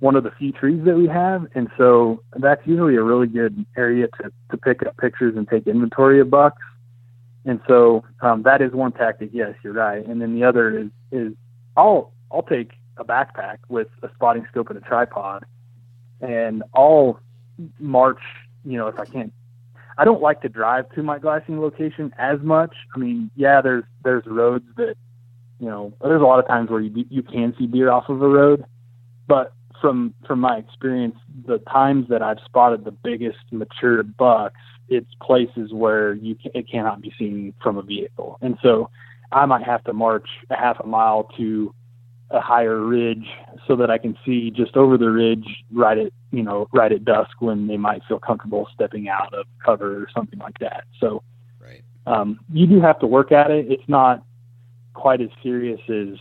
one of the few trees that we have, and so that's usually a really good area to to pick up pictures and take inventory of bucks. And so um, that is one tactic. Yes, you're right. And then the other is is I'll I'll take a backpack with a spotting scope and a tripod, and I'll march. You know, if I can't, I don't like to drive to my glassing location as much. I mean, yeah, there's there's roads that, you know, there's a lot of times where you you can see deer off of a road, but from from my experience, the times that I've spotted the biggest mature bucks, it's places where you can, it cannot be seen from a vehicle, and so I might have to march a half a mile to a higher ridge so that I can see just over the ridge right at you know right at dusk when they might feel comfortable stepping out of cover or something like that. So right. um, you do have to work at it. It's not quite as serious as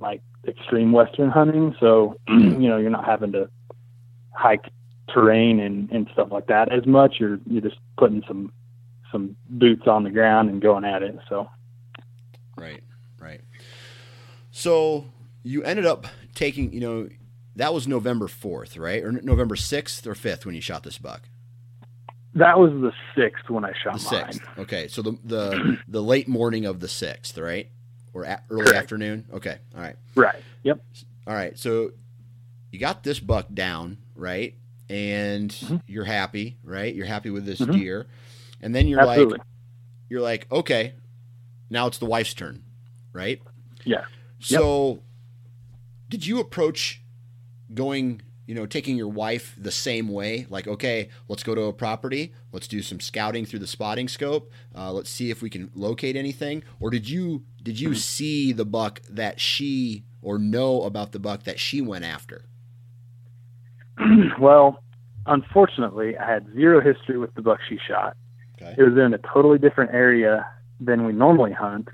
like extreme western hunting. So you know you're not having to hike terrain and, and stuff like that as much. You're you're just putting some some boots on the ground and going at it. So right, right. So you ended up taking, you know, that was November 4th, right? Or November 6th or 5th when you shot this buck? That was the 6th when I shot the mine. 6th. Okay. So the the the late morning of the 6th, right? Or a- early Correct. afternoon? Okay. All right. Right. Yep. All right. So you got this buck down, right? And Mhm. you're happy, right? You're happy with this Mhm. deer. And then you're Absolutely. like you're like, "Okay, now it's the wife's turn." Right? Yeah. So did you approach going, you know, taking your wife the same way? Like, okay, let's go to a property, let's do some scouting through the spotting scope, uh, let's see if we can locate anything, or did you did you see the buck that she or know about the buck that she went after? well, unfortunately, I had zero history with the buck she shot. Okay. It was in a totally different area than we normally hunt.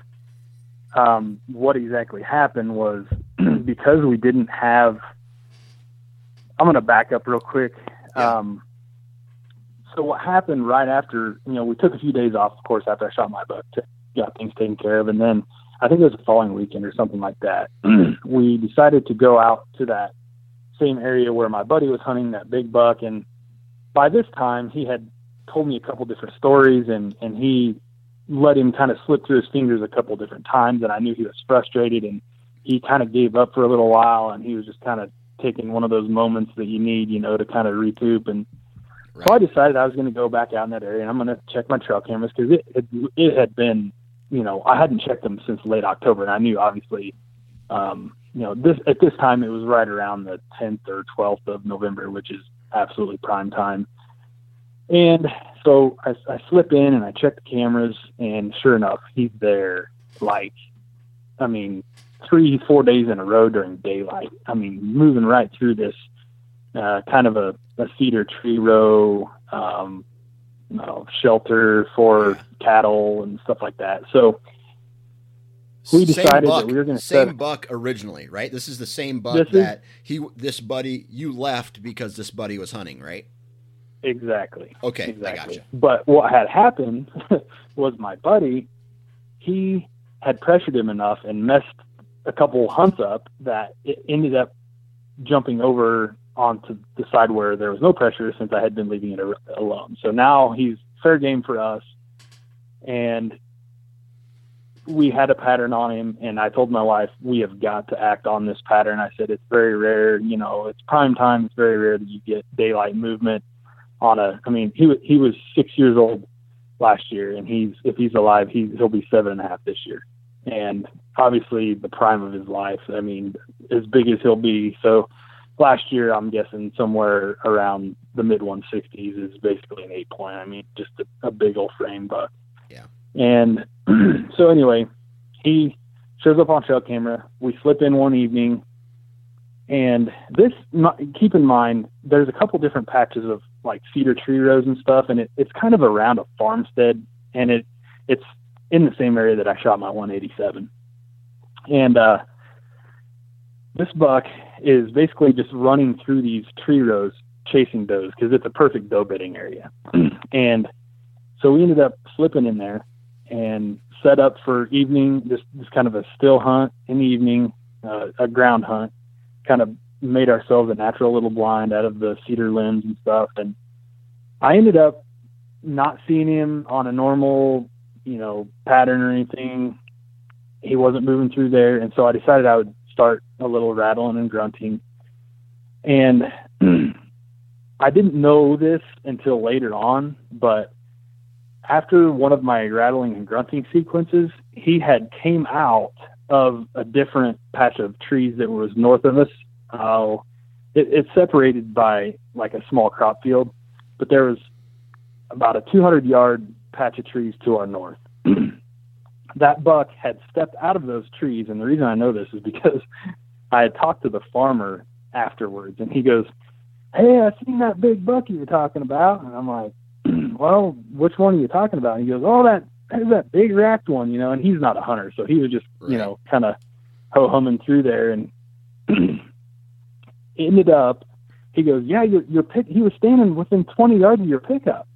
Um, what exactly happened was because we didn't have. I'm going to back up real quick. Yeah. Um, so what happened right after, you know, we took a few days off, of course, after I shot my buck, to, got things taken care of, and then I think it was the following weekend or something like that. we decided to go out to that same area where my buddy was hunting that big buck, and by this time he had told me a couple different stories, and and he let him kind of slip through his fingers a couple different times, and I knew he was frustrated, and he kind of gave up for a little while, and he was just kind of taking one of those moments that you need, you know, to kind of recoup and. So I decided I was going to go back out in that area and I'm going to check my trail cameras because it, it it had been, you know, I hadn't checked them since late October, and I knew obviously, um, you know, this at this time it was right around the 10th or 12th of November, which is absolutely prime time. And so I, I slip in and I check the cameras, and sure enough, he's there. Like, I mean, three, four days in a row during daylight. I mean, moving right through this uh, kind of a, a cedar tree row, um, you know, shelter for cattle and stuff like that. So we decided that we were gonna same set- buck originally, right? This is the same buck This is- that he this buddy you left because this buddy was hunting, right? exactly, Okay, I exactly. gotcha. But what had happened was my buddy, he had pressured him enough and messed a couple hunts up that it ended up jumping over onto the side where there was no pressure since I had been leaving it alone. So now he's fair game for us. And we had a pattern on him and I told my wife, we have got to act on this pattern. I said, it's very rare, you know, it's prime time. It's very rare that you get daylight movement on a, I mean, he, he was six years old last year and he's, if he's alive, he, he'll be seven and a half this year. And obviously the prime of his life, I mean, as big as he'll be. So last year, I'm guessing somewhere around the mid 160s is basically an eight point. I mean, just a, a big old frame buck. Yeah. And so anyway, he shows up on trail camera. We slip in one evening, and this keep in mind, there's a couple different patches of like cedar tree rows and stuff, and it, it's kind of around a farmstead, and it it's in the same area that I shot my 187. And uh, this buck is basically just running through these tree rows chasing does because it's a perfect doe bedding area. and so we ended up slipping in there and set up for evening, just, just kind of a still hunt in the evening, uh, a ground hunt, kind of made ourselves a natural little blind out of the cedar limbs and stuff. And I ended up not seeing him on a normal, you know, pattern or anything. He wasn't moving through there. And so I decided I would start a little rattling and grunting. And I didn't know this until later on, but after one of my rattling and grunting sequences, he had came out of a different patch of trees that was north of us. Uh, it, it's separated by like a small crop field, but there was about a 200 yard patch of trees to our north. that buck had stepped out of those trees, and the reason I know this is because I had talked to the farmer afterwards, and he goes, "Hey, I seen that big buck you were talking about," and I'm like, "Well, which one are you talking about?" And he goes, "Oh, that that big racked one, you know." And he's not a hunter, so he was just right. you know kind of ho humming through there, and ended up. He goes, "Yeah, your your pick." He was standing within 20 yards of your pickup.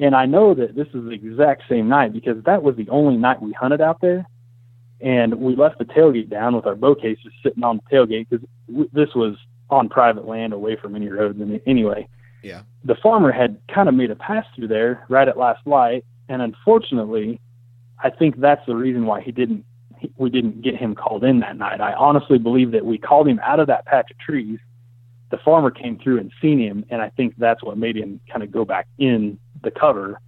And I know that this is the exact same night because that was the only night we hunted out there. And we left the tailgate down with our bow cases sitting on the tailgate because w- this was on private land away from any roads. And anyway, yeah, the farmer had kind of made a pass through there right at last light. And unfortunately, I think that's the reason why he didn't, he, we didn't get him called in that night. I honestly believe that we called him out of that patch of trees. The farmer came through and seen him. And I think that's what made him kind of go back in the cover,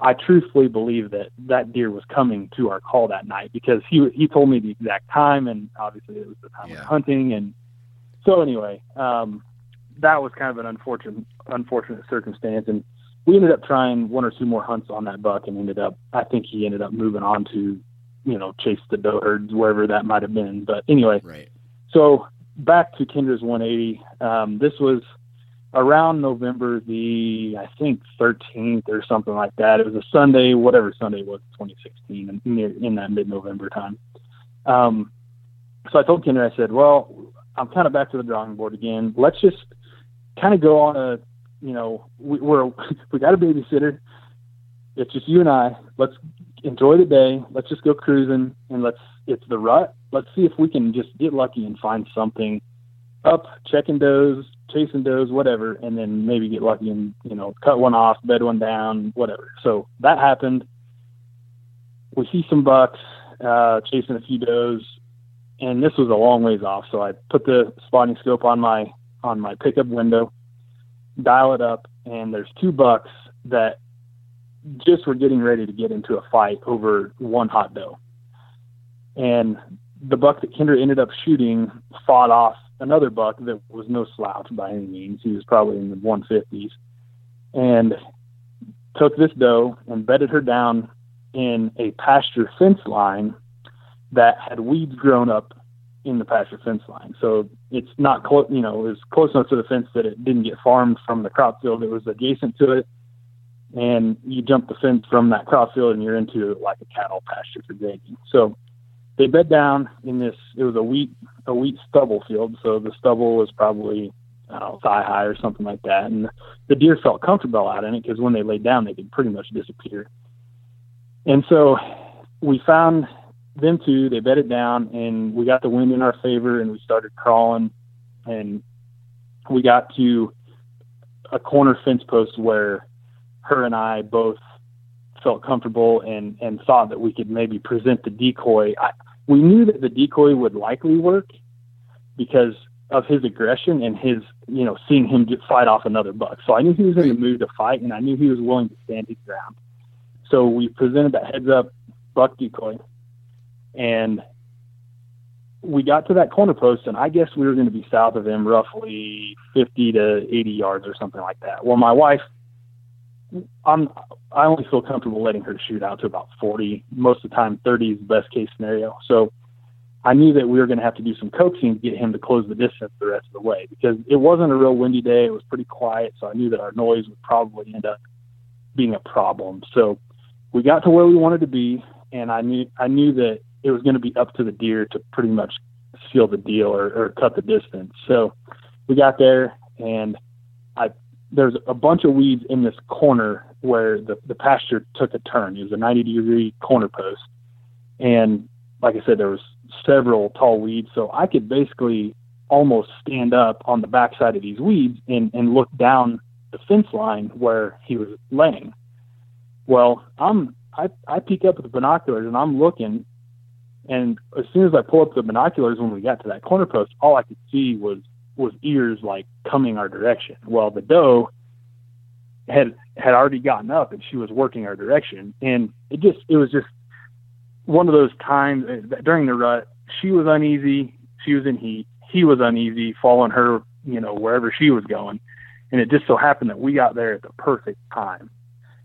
I truthfully believe that that deer was coming to our call that night because he he told me the exact time, and obviously it was the time yeah. of hunting, and so anyway, um, that was kind of an unfortunate unfortunate circumstance, and we ended up trying one or two more hunts on that buck, and ended up I think he ended up moving on to you know chase the doe herds wherever that might have been, but anyway, right. So back to Kendra's 180. Um, this was around November the I think 13th or something like that. It was a Sunday, whatever Sunday was, 2016, near in that mid-November time. Um, so I told Kendra, I said, "Well, I'm kind of back to the drawing board again. Let's just kind of go on a, you know, we, we're we got a babysitter. It's just you and I. Let's enjoy the day. Let's just go cruising and let's. It's the rut. Let's see if we can just get lucky and find something." up checking does, chasing does, whatever, and then maybe get lucky and you know cut one off, bed one down, whatever. So that happened. We see some bucks uh, chasing a few does, and this was a long ways off. So I put the spotting scope on my on my pickup window, dial it up, and there's two bucks that just were getting ready to get into a fight over one hot doe. And the buck that Kendra ended up shooting fought off another buck that was no slouch by any means. He was probably in the 150s, and took this doe and bedded her down in a pasture fence line that had weeds grown up in the pasture fence line. So it's not close, you know, it was close enough to the fence that it didn't get farmed from the crop field. It was adjacent to it. And you jump the fence from that crop field and you're into like a cattle pasture for grazing. So they bed down in this. It was a wheat a wheat stubble field, so the stubble was probably know, thigh high or something like that, and the deer felt comfortable out in it because when they laid down, they could pretty much disappear. And so we found them two. They bedded down, and we got the wind in our favor, and we started crawling, and we got to a corner fence post where her and I both felt comfortable and and thought that we could maybe present the decoy. I, we knew that the decoy would likely work because of his aggression and his, you know, seeing him get fight off another buck. So I knew he was in the mood to fight, and I knew he was willing to stand his ground. So we presented that heads up buck decoy, and we got to that corner post, and I guess we were going to be south of him, roughly 50 to 80 yards or something like that. Well, my wife I'm I only feel comfortable letting her shoot out to about 40. Most of the time, 30 is the best case scenario. So I knew that we were going to have to do some coaxing to get him to close the distance the rest of the way because it wasn't a real windy day. It was pretty quiet, so I knew that our noise would probably end up being a problem. So we got to where we wanted to be, and I knew I knew that it was going to be up to the deer to pretty much seal the deal or, or cut the distance. So we got there, and I there's a bunch of weeds in this corner where the, the pasture took a turn. It was a 90 degree corner post. And like I said, there was several tall weeds. So I could basically almost stand up on the backside of these weeds and, and look down the fence line where he was laying. Well, I'm, I, I peek up with the binoculars and I'm looking. And as soon as I pull up the binoculars when we got to that corner post, all I could see was was ears like coming our direction. Well, the doe had had already gotten up and she was working our direction, and it just it was just one of those times uh, during the rut. She was uneasy. She was in heat. He was uneasy, following her, you know, wherever she was going. And it just so happened that we got there at the perfect time.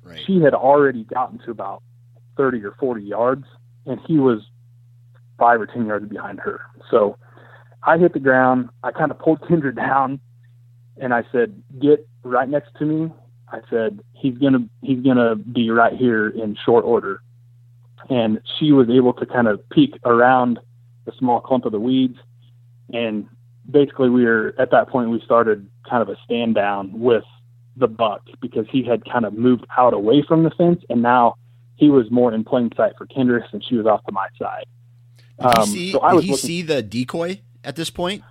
Right. She had already gotten to about 30 or 40 yards, and he was five or 10 yards behind her. So I hit the ground. I kind of pulled Kendra down, and I said, "Get right next to me." I said, "He's gonna he's gonna be right here in short order." And she was able to kind of peek around the small clump of the weeds, and basically we were at that point we started kind of a stand down with the buck because he had kind of moved out away from the fence, and now he was more in plain sight for Kendra, and she was off to my side. Did um, he, see, so did he see the decoy at this point?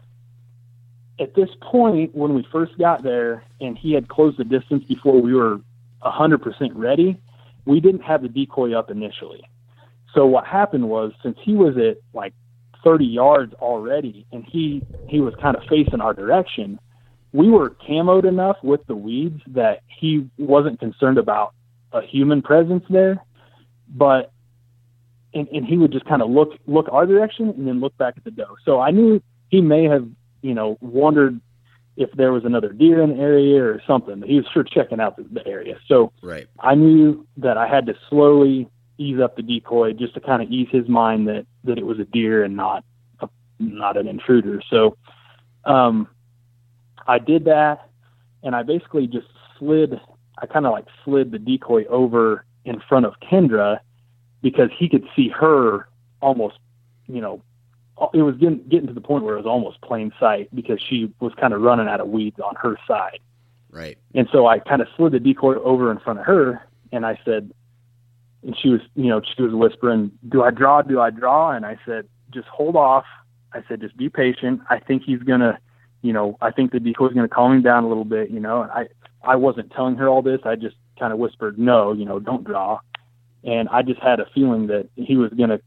At this point, when we first got there and he had closed the distance before we were 100% ready, we didn't have the decoy up initially. So what happened was, since he was at like 30 yards already and he he was kind of facing our direction, we were camoed enough with the weeds that he wasn't concerned about a human presence there. But and, and he would just kind of look look our direction and then look back at the doe. So I knew he may have, you know, wondered if there was another deer in the area or something. He was sure checking out the, the area. So right. I knew that I had to slowly ease up the decoy just to kind of ease his mind that that it was a deer and not a, not an intruder. So um, I did that, and I basically just slid. I kind of like slid the decoy over in front of Kendra because he could see her almost, you know, it was getting, getting to the point where it was almost plain sight because she was kind of running out of weeds on her side. Right. And so I kind of slid the decoy over in front of her and I said, and she was, you know, she was whispering, do I draw? Do I draw? And I said, just hold off. I said, just be patient. I think he's going to, you know, I think the decoy's going to calm him down a little bit, you know, and I, I wasn't telling her all this. I just kind of whispered, no, you know, don't draw and I just had a feeling that he was going to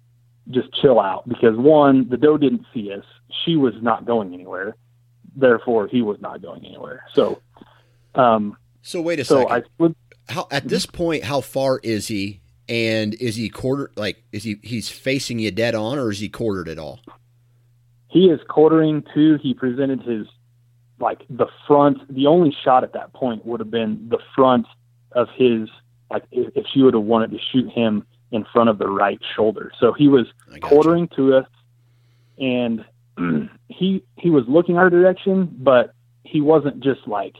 just chill out because one, the doe didn't see us; she was not going anywhere. Therefore, he was not going anywhere. So, um, so wait a so second. I how at this point, how far is he? And is he quarter like is he he's facing you dead on, or is he quartered at all? He is quartering too. He presented his like the front. The only shot at that point would have been the front of his like if, if she would have wanted to shoot him in front of the right shoulder. So he was quartering you. to us, and he he was looking our direction, but he wasn't just like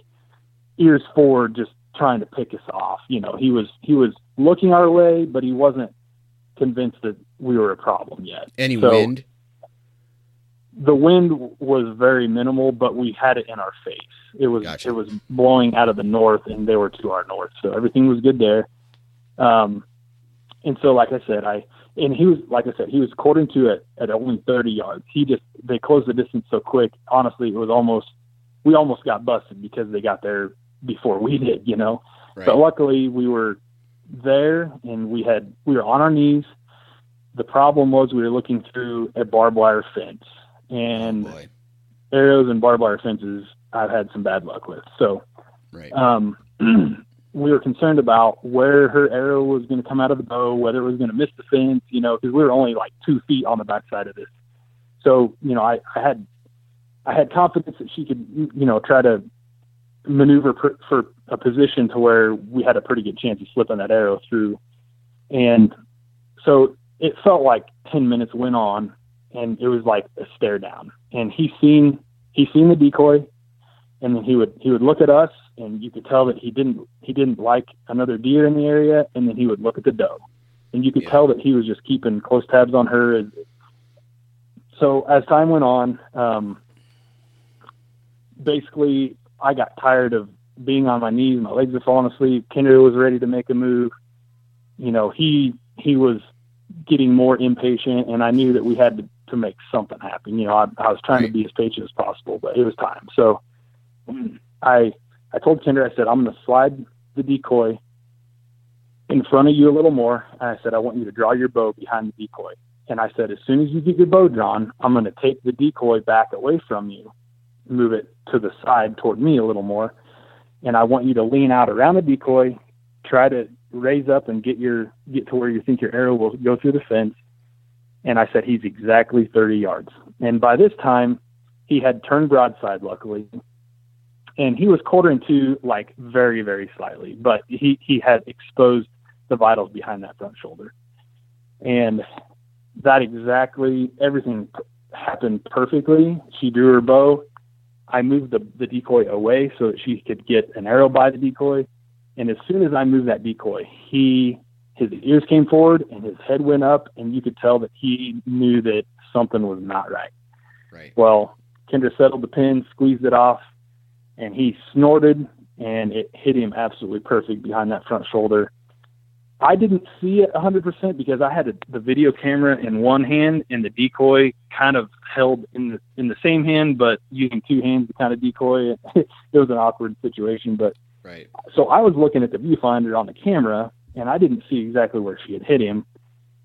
ears forward, just trying to pick us off. You know, he was he was looking our way, but he wasn't convinced that we were a problem yet. Any so, wind? The wind was very minimal, but we had it in our face. It was gotcha. it was blowing out of the north, and they were to our north, so everything was good there. Um, and so, like I said, I and he was like I said, he was quartering to it at only 30 yards. He just they closed the distance so quick. Honestly, it was almost we almost got busted because they got there before we did, you know. Right. But luckily, we were there and we had we were on our knees. The problem was we were looking through a barbed wire fence, and oh arrows and barbed wire fences I've had some bad luck with. So, right. um, we were concerned about where her arrow was going to come out of the bow, whether it was going to miss the fence, you know, because we were only like two feet on the backside of this. So, you know, I, I had I had confidence that she could, you know, try to maneuver per, for a position to where we had a pretty good chance of slipping that arrow through. And so it felt like 10 minutes went on and it was like a stare down. And he seen he seen the decoy, and then he would he would look at us, and you could tell that he didn't he didn't like another deer in the area, and then he would look at the doe, and you could yeah. tell that he was just keeping close tabs on her. So as time went on, um, basically I got tired of being on my knees. My legs were falling asleep. Kendra was ready to make a move. You know, he he was getting more impatient, and I knew that we had to to make something happen. You know, I, I was trying right. to be as patient as possible, but it was time. So I I told Kendra, I said, I'm going to slide the decoy in front of you a little more. And I said, I want you to draw your bow behind the decoy. And I said, as soon as you get your bow drawn, I'm going to take the decoy back away from you move it to the side toward me a little more. And I want you to lean out around the decoy, try to raise up and get your get to where you think your arrow will go through the fence. And I said he's exactly 30 yards. And by this time, he had turned broadside, luckily, and he was quartering to like very, very slightly, but he he had exposed the vitals behind that front shoulder, and that exactly everything happened perfectly. She drew her bow. I moved the, the decoy away so that she could get an arrow by the decoy. And as soon as I moved that decoy, he his ears came forward and his head went up, and you could tell that he knew that something was not right. Right. Well, Kendra settled the pin, squeezed it off, and he snorted, and it hit him absolutely perfect behind that front shoulder. I didn't see it 100% because I had a, the video camera in one hand and the decoy kind of held in the in the same hand, but using two hands to kind of decoy. it it was an awkward situation, but right. So I was looking at the viewfinder on the camera, and I didn't see exactly where she had hit him.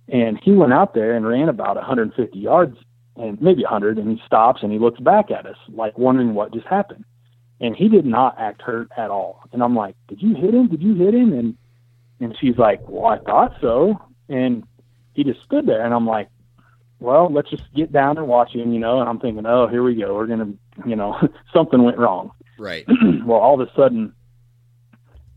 And he went out there and ran about 150 yards, and maybe 100, and he stops and he looks back at us, like wondering what just happened. And he did not act hurt at all. And I'm like, "Did you hit him? Did you hit him?" And and she's like, Well, I thought so. And he just stood there. And I'm like, Well, let's just get down and watch him, you know. And I'm thinking, Oh, here we go. We're going to, you know, something went wrong. Right. well, all of a sudden,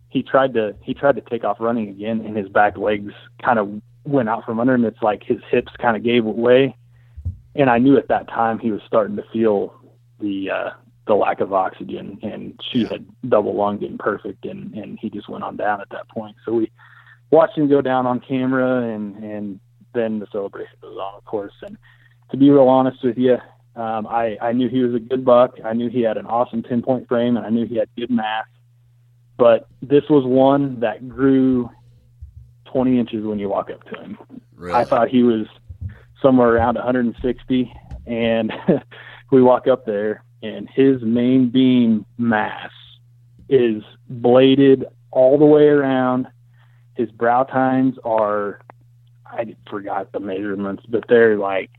he tried to he tried to take off running again, and his back legs kind of went out from under him. It's like his hips kind of gave way, and I knew at that time he was starting to feel the uh, the lack of oxygen, and she had double lunged and perfect, and and he just went on down at that point. So we watched him go down on camera, and and then the celebration goes on, of course. And to be real honest with you, um, I I knew he was a good buck. I knew he had an awesome ten point frame, and I knew he had good mass. But this was one that grew 20 inches when you walk up to him. Really. I thought he was somewhere around 160, and we walk up there, and his main beam mass is bladed all the way around. His brow tines are, I forgot the measurements, but they're like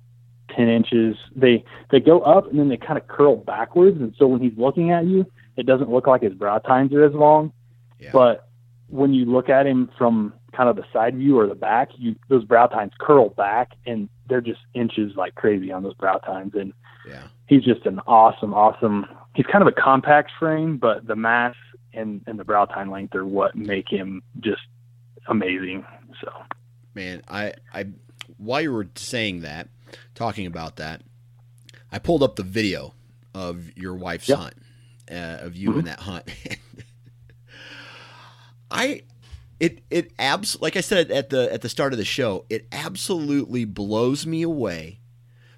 10 inches. They they go up and then they kind of curl backwards, and so when he's looking at you, it doesn't look like his brow tines are as long. Yeah. But when you look at him from kind of the side view or the back, you those brow tines curl back and they're just inches like crazy on those brow tines. And yeah. he's just an awesome, awesome. He's kind of a compact frame, but the mass and and the brow tine length are what make him just amazing. So Man, I, I, while you were saying that, talking about that, I pulled up the video of your wife's Yep. hunt, uh, of you in that hunt. I, it, it abs, like I said at the at the start of the show, it absolutely blows me away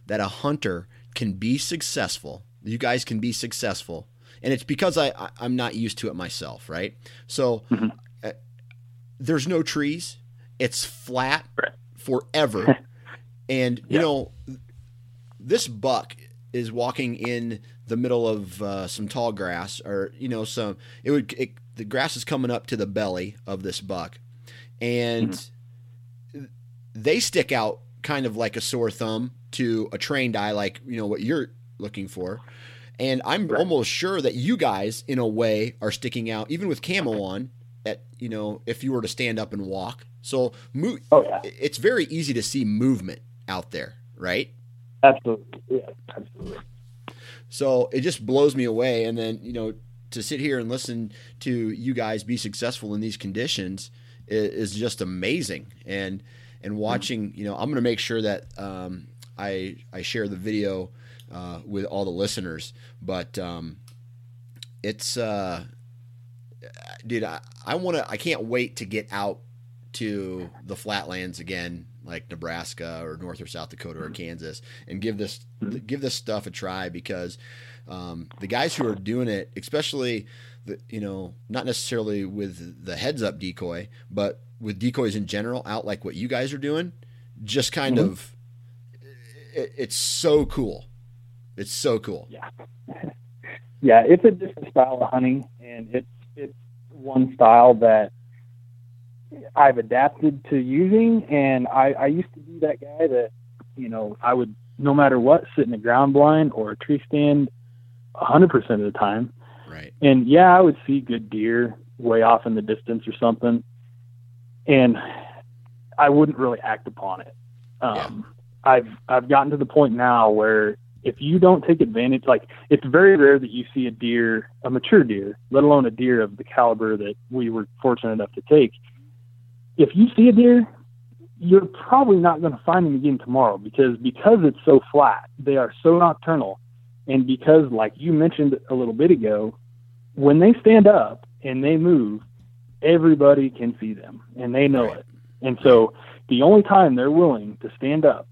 that a hunter can be successful. You guys can be successful, and it's because I, I I'm not used to it myself, right? So. Mhm. uh, there's no trees. It's flat Right. forever. and you know, this buck is walking in the middle of uh, some tall grass, or you know, some it would it, the grass is coming up to the belly of this buck, and they stick out kind of like a sore thumb to a trained eye, like you know what you're looking for. And I'm Right. almost sure that you guys, in a way, are sticking out, even with camo on. At you know, if you were to stand up and walk, so mo- oh yeah, it's very easy to see movement out there, right? absolutely, yeah, absolutely. So it just blows me away. And then, you know, to sit here and listen to you guys be successful in these conditions is, is just amazing. And and watching, you know, I'm going to make sure that um, I I share the video uh, with all the listeners. But um, it's, uh, dude, I, I want to. I can't wait to get out to the flatlands again, like Nebraska or North or South Dakota or Kansas, and give this give this stuff a try because um, the guys who are doing it, especially the you know not necessarily with the heads up decoy, but with decoys in general, out like what you guys are doing, just kind Mhm. of it, it's so cool. It's so cool. Yeah. yeah, it's a different style of hunting, and it's it's one style that I've adapted to using. And I, I used to be that guy that, you know, I would no matter what sit in a ground blind or a tree stand 100% of the time. Right. And yeah, I would see good deer way off in the distance or something, and I wouldn't really act upon it. Um, yeah. I've I've gotten to the point now where if you don't take advantage, like it's very rare that you see a deer, a mature deer, let alone a deer of the caliber that we were fortunate enough to take. If you see a deer, you're probably not going to find them again tomorrow because because it's so flat, they are so nocturnal, and because like you mentioned a little bit ago, when they stand up and they move, everybody can see them and they know right. it. And so the only time they're willing to stand up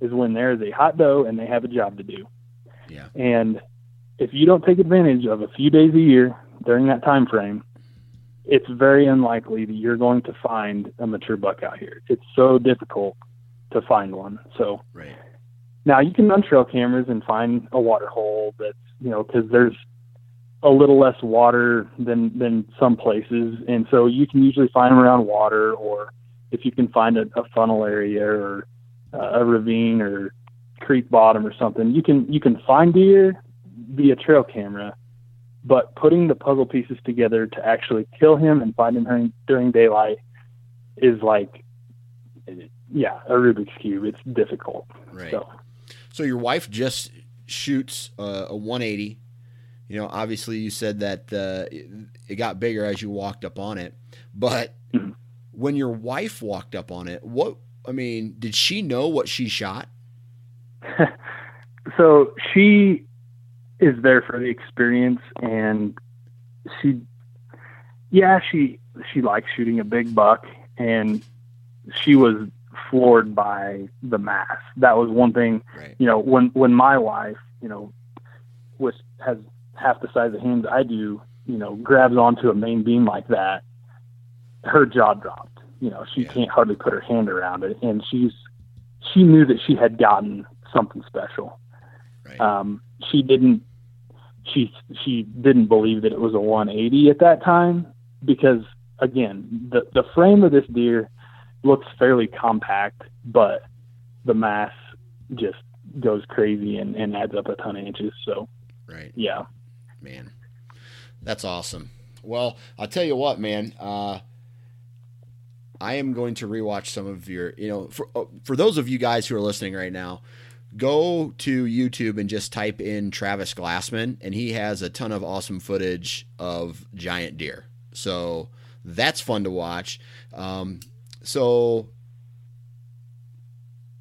is when there's a hot doe and they have a job to do. Yeah. And if you don't take advantage of a few days a year during that time frame, it's very unlikely that you're going to find a mature buck out here. It's so difficult to find one. So right. now you can run trail cameras and find a water hole that's you know because there's a little less water than than some places, and so you can usually find them around water, or if you can find a, a funnel area or a ravine or creek bottom or something, you can you can find deer via trail camera but putting the puzzle pieces together to actually kill him and find him during, during daylight is like, yeah, a Rubik's cube. It's difficult. Right. So, so your wife just shoots uh, a 180. You know, obviously you said that uh, it got bigger as you walked up on it, but mm-hmm. when your wife walked up on it, what I mean, did she know what she shot? so she is there for the experience and she yeah she she likes shooting a big buck and she was floored by the mass that was one thing right. you know when when my wife you know was has half the size of hands i do you know grabs onto a main beam like that her jaw dropped you know she yeah. can't hardly put her hand around it. And she's she knew that she had gotten something special. Right. um she didn't she she didn't believe that it was a 180 at that time because again the the frame of this deer looks fairly compact but the mass just goes crazy and, and adds up a ton of inches. So right. yeah. Man. That's awesome. Well i'll tell you what man uh I am going to rewatch some of your, you know, for uh, for those of you guys who are listening right now, go to YouTube and just type in Travis Glassman, and he has a ton of awesome footage of giant deer. So that's fun to watch. Um, so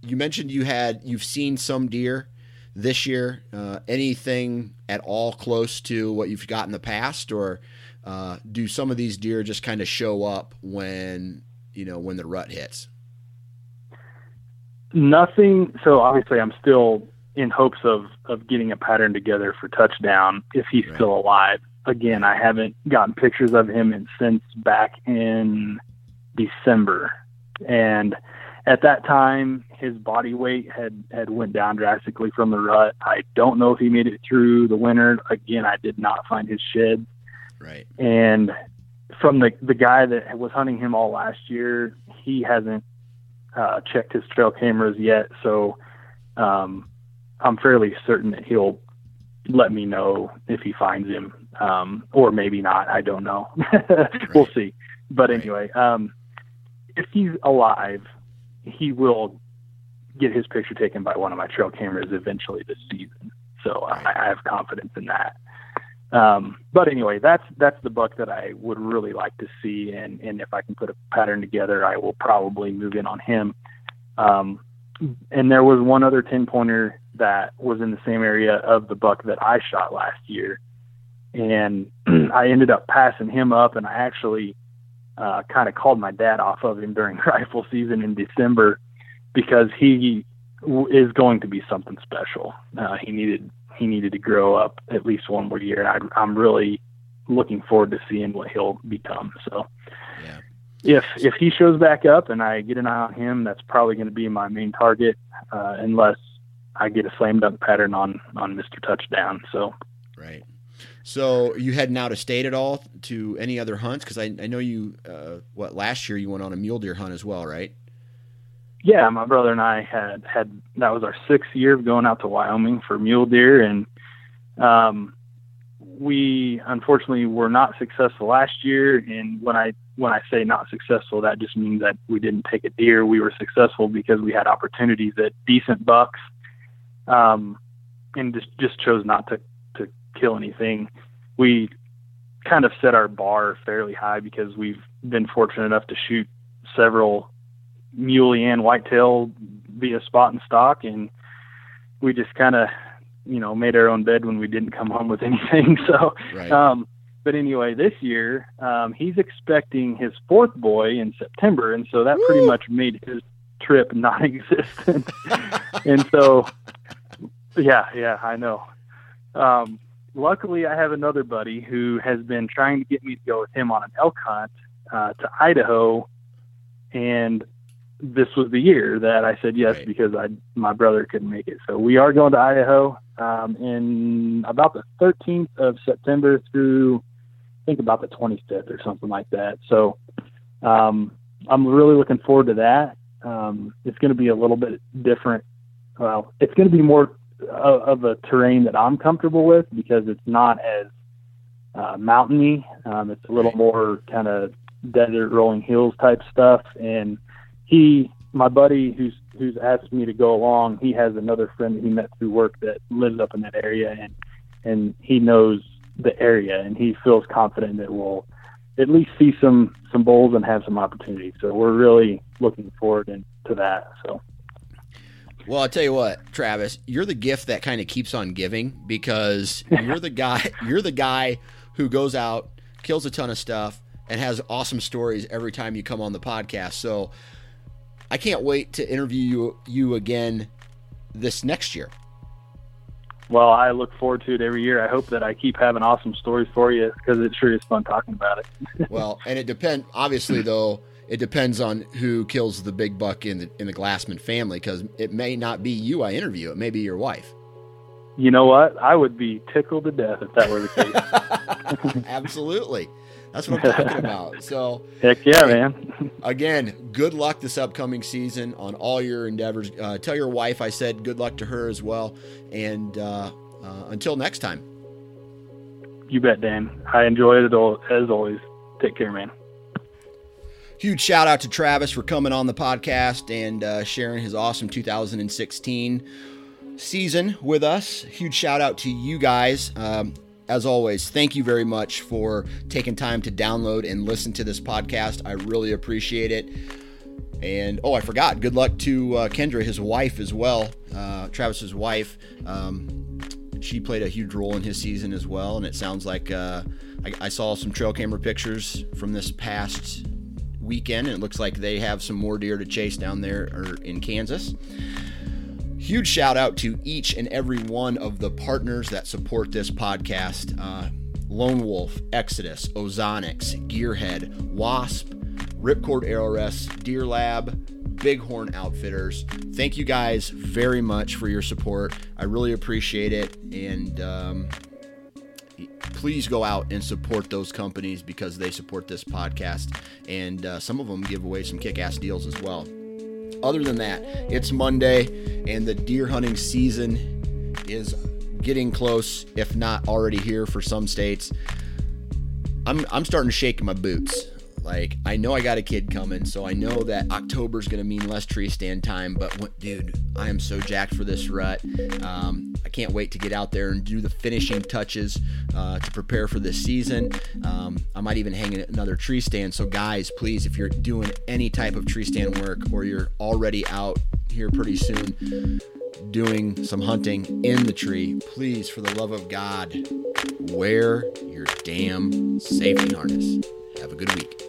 you mentioned you had you've seen some deer this year. Uh, anything at all close to what you've got in the past, or uh, do some of these deer just kind of show up when you know when the rut hits? nothing. So obviously, I'm still in hopes of of getting a pattern together for touchdown if he's right. still alive. Again, I haven't gotten pictures of him since back in December, and at that time his body weight had had went down drastically from the rut. I don't know if he made it through the winter. Again, I did not find his shed. Right. And from the the guy that was hunting him all last year, he hasn't uh, checked his trail cameras yet, so um, I'm fairly certain that he'll let me know if he finds him, um, or maybe not. I don't know. we'll see. But right. anyway, um, if he's alive, he will get his picture taken by one of my trail cameras eventually this season. So I, I have confidence in that. Um, but anyway, that's that's the buck that I would really like to see, and and if I can put a pattern together, I will probably move in on him. Um, and there was one other ten pointer that was in the same area of the buck that I shot last year, and I ended up passing him up, and I actually uh, kind of called my dad off of him during rifle season in December because he is going to be something special. Uh, he needed he needed to grow up at least one more year, and I, I'm really looking forward to seeing what he'll become. So, yeah. if if he shows back up and I get an eye on him, that's probably going to be my main target, uh, unless I get a slam dunk pattern on on Mr. Touchdown. So, right. So you heading out of state at all to any other hunts? Because I, I know you, uh, what last year you went on a mule deer hunt as well, right? Yeah, my brother and I had had that was our sixth year of going out to Wyoming for mule deer, and um, we unfortunately were not successful last year. And when I when I say not successful, that just means that we didn't take a deer. We were successful because we had opportunities at decent bucks, um, and just just chose not to to kill anything. We kind of set our bar fairly high because we've been fortunate enough to shoot several muley and whitetail via spot and stalk, and we just kind of you know made our own bed when we didn't come home with anything. So, Right. um, but anyway, this year um, he's expecting his fourth boy in September, and so that pretty much made his trip non-existent. and so, yeah, yeah, I know. Um, luckily, I have another buddy who has been trying to get me to go with him on an elk hunt uh, to Idaho, and this was the year that I said yes Right. because I my brother couldn't make it. So we are going to Idaho um, in about the 13th of September through I think about the 25th or something like that. So um, I'm really looking forward to that. Um, it's going to be a little bit different. Well, it's going to be more of, of a terrain that I'm comfortable with because it's not as uh, mountainy. Um, it's a little more kind of desert rolling hills type stuff. And he, my buddy, who's who's asked me to go along, he has another friend that he met through work that lives up in that area, and and he knows the area, and he feels confident that we'll at least see some some bulls and have some opportunities. So we're really looking forward in, to that. So Well, I'll tell you what, Travis, you're the gift that kind of keeps on giving because you're the guy you're the guy who goes out, kills a ton of stuff, and has awesome stories every time you come on the podcast. So I can't wait to interview you you again this next year. well, I look forward to it every year. I hope that I keep having awesome stories for you because it sure is fun talking about it. Well, and it depends obviously though, it depends on who kills the big buck in the in the Glassman family because it may not be you I interview, it may be your wife. You know what? I would be tickled to death if that were the case. Absolutely. That's what I'm talking about. So Heck yeah, man. again, good luck this upcoming season on all your endeavors. Uh, tell your wife I said good luck to her as well. And uh, uh, until next time. You bet, Dan. I enjoyed it all, as always. Take care, man. Huge shout out to Travis for coming on the podcast and uh, sharing his awesome 2016 season with us. Huge shout out to you guys. Um, as always, thank you very much for taking time to download and listen to this podcast. I really appreciate it. And oh, I forgot. Good luck to uh, Kendra, his wife, as well. Uh, Travis's wife. Um, she played a huge role in his season as well. And it sounds like uh, I, I saw some trail camera pictures from this past weekend, and it looks like they have some more deer to chase down there or in Kansas. Huge shout out to each and every one of the partners that support this podcast uh, Lone Wolf, Exodus, Ozonics, Gearhead, Wasp, Ripcord ARS, Deer Lab, Bighorn Outfitters. Thank you guys very much for your support. I really appreciate it. And um, please go out and support those companies because they support this podcast. And uh, some of them give away some kick ass deals as well. Other than that, it's Monday and the deer hunting season is getting close, if not already here for some states. I'm, I'm starting to shake my boots. Like, I know I got a kid coming, so I know that October's going to mean less tree stand time. But, what, dude, I am so jacked for this rut. Um, I can't wait to get out there and do the finishing touches uh, to prepare for this season. Um, I might even hang another tree stand. So, guys, please, if you're doing any type of tree stand work or you're already out here pretty soon doing some hunting in the tree, please, for the love of God, wear your damn safety harness. Have a good week.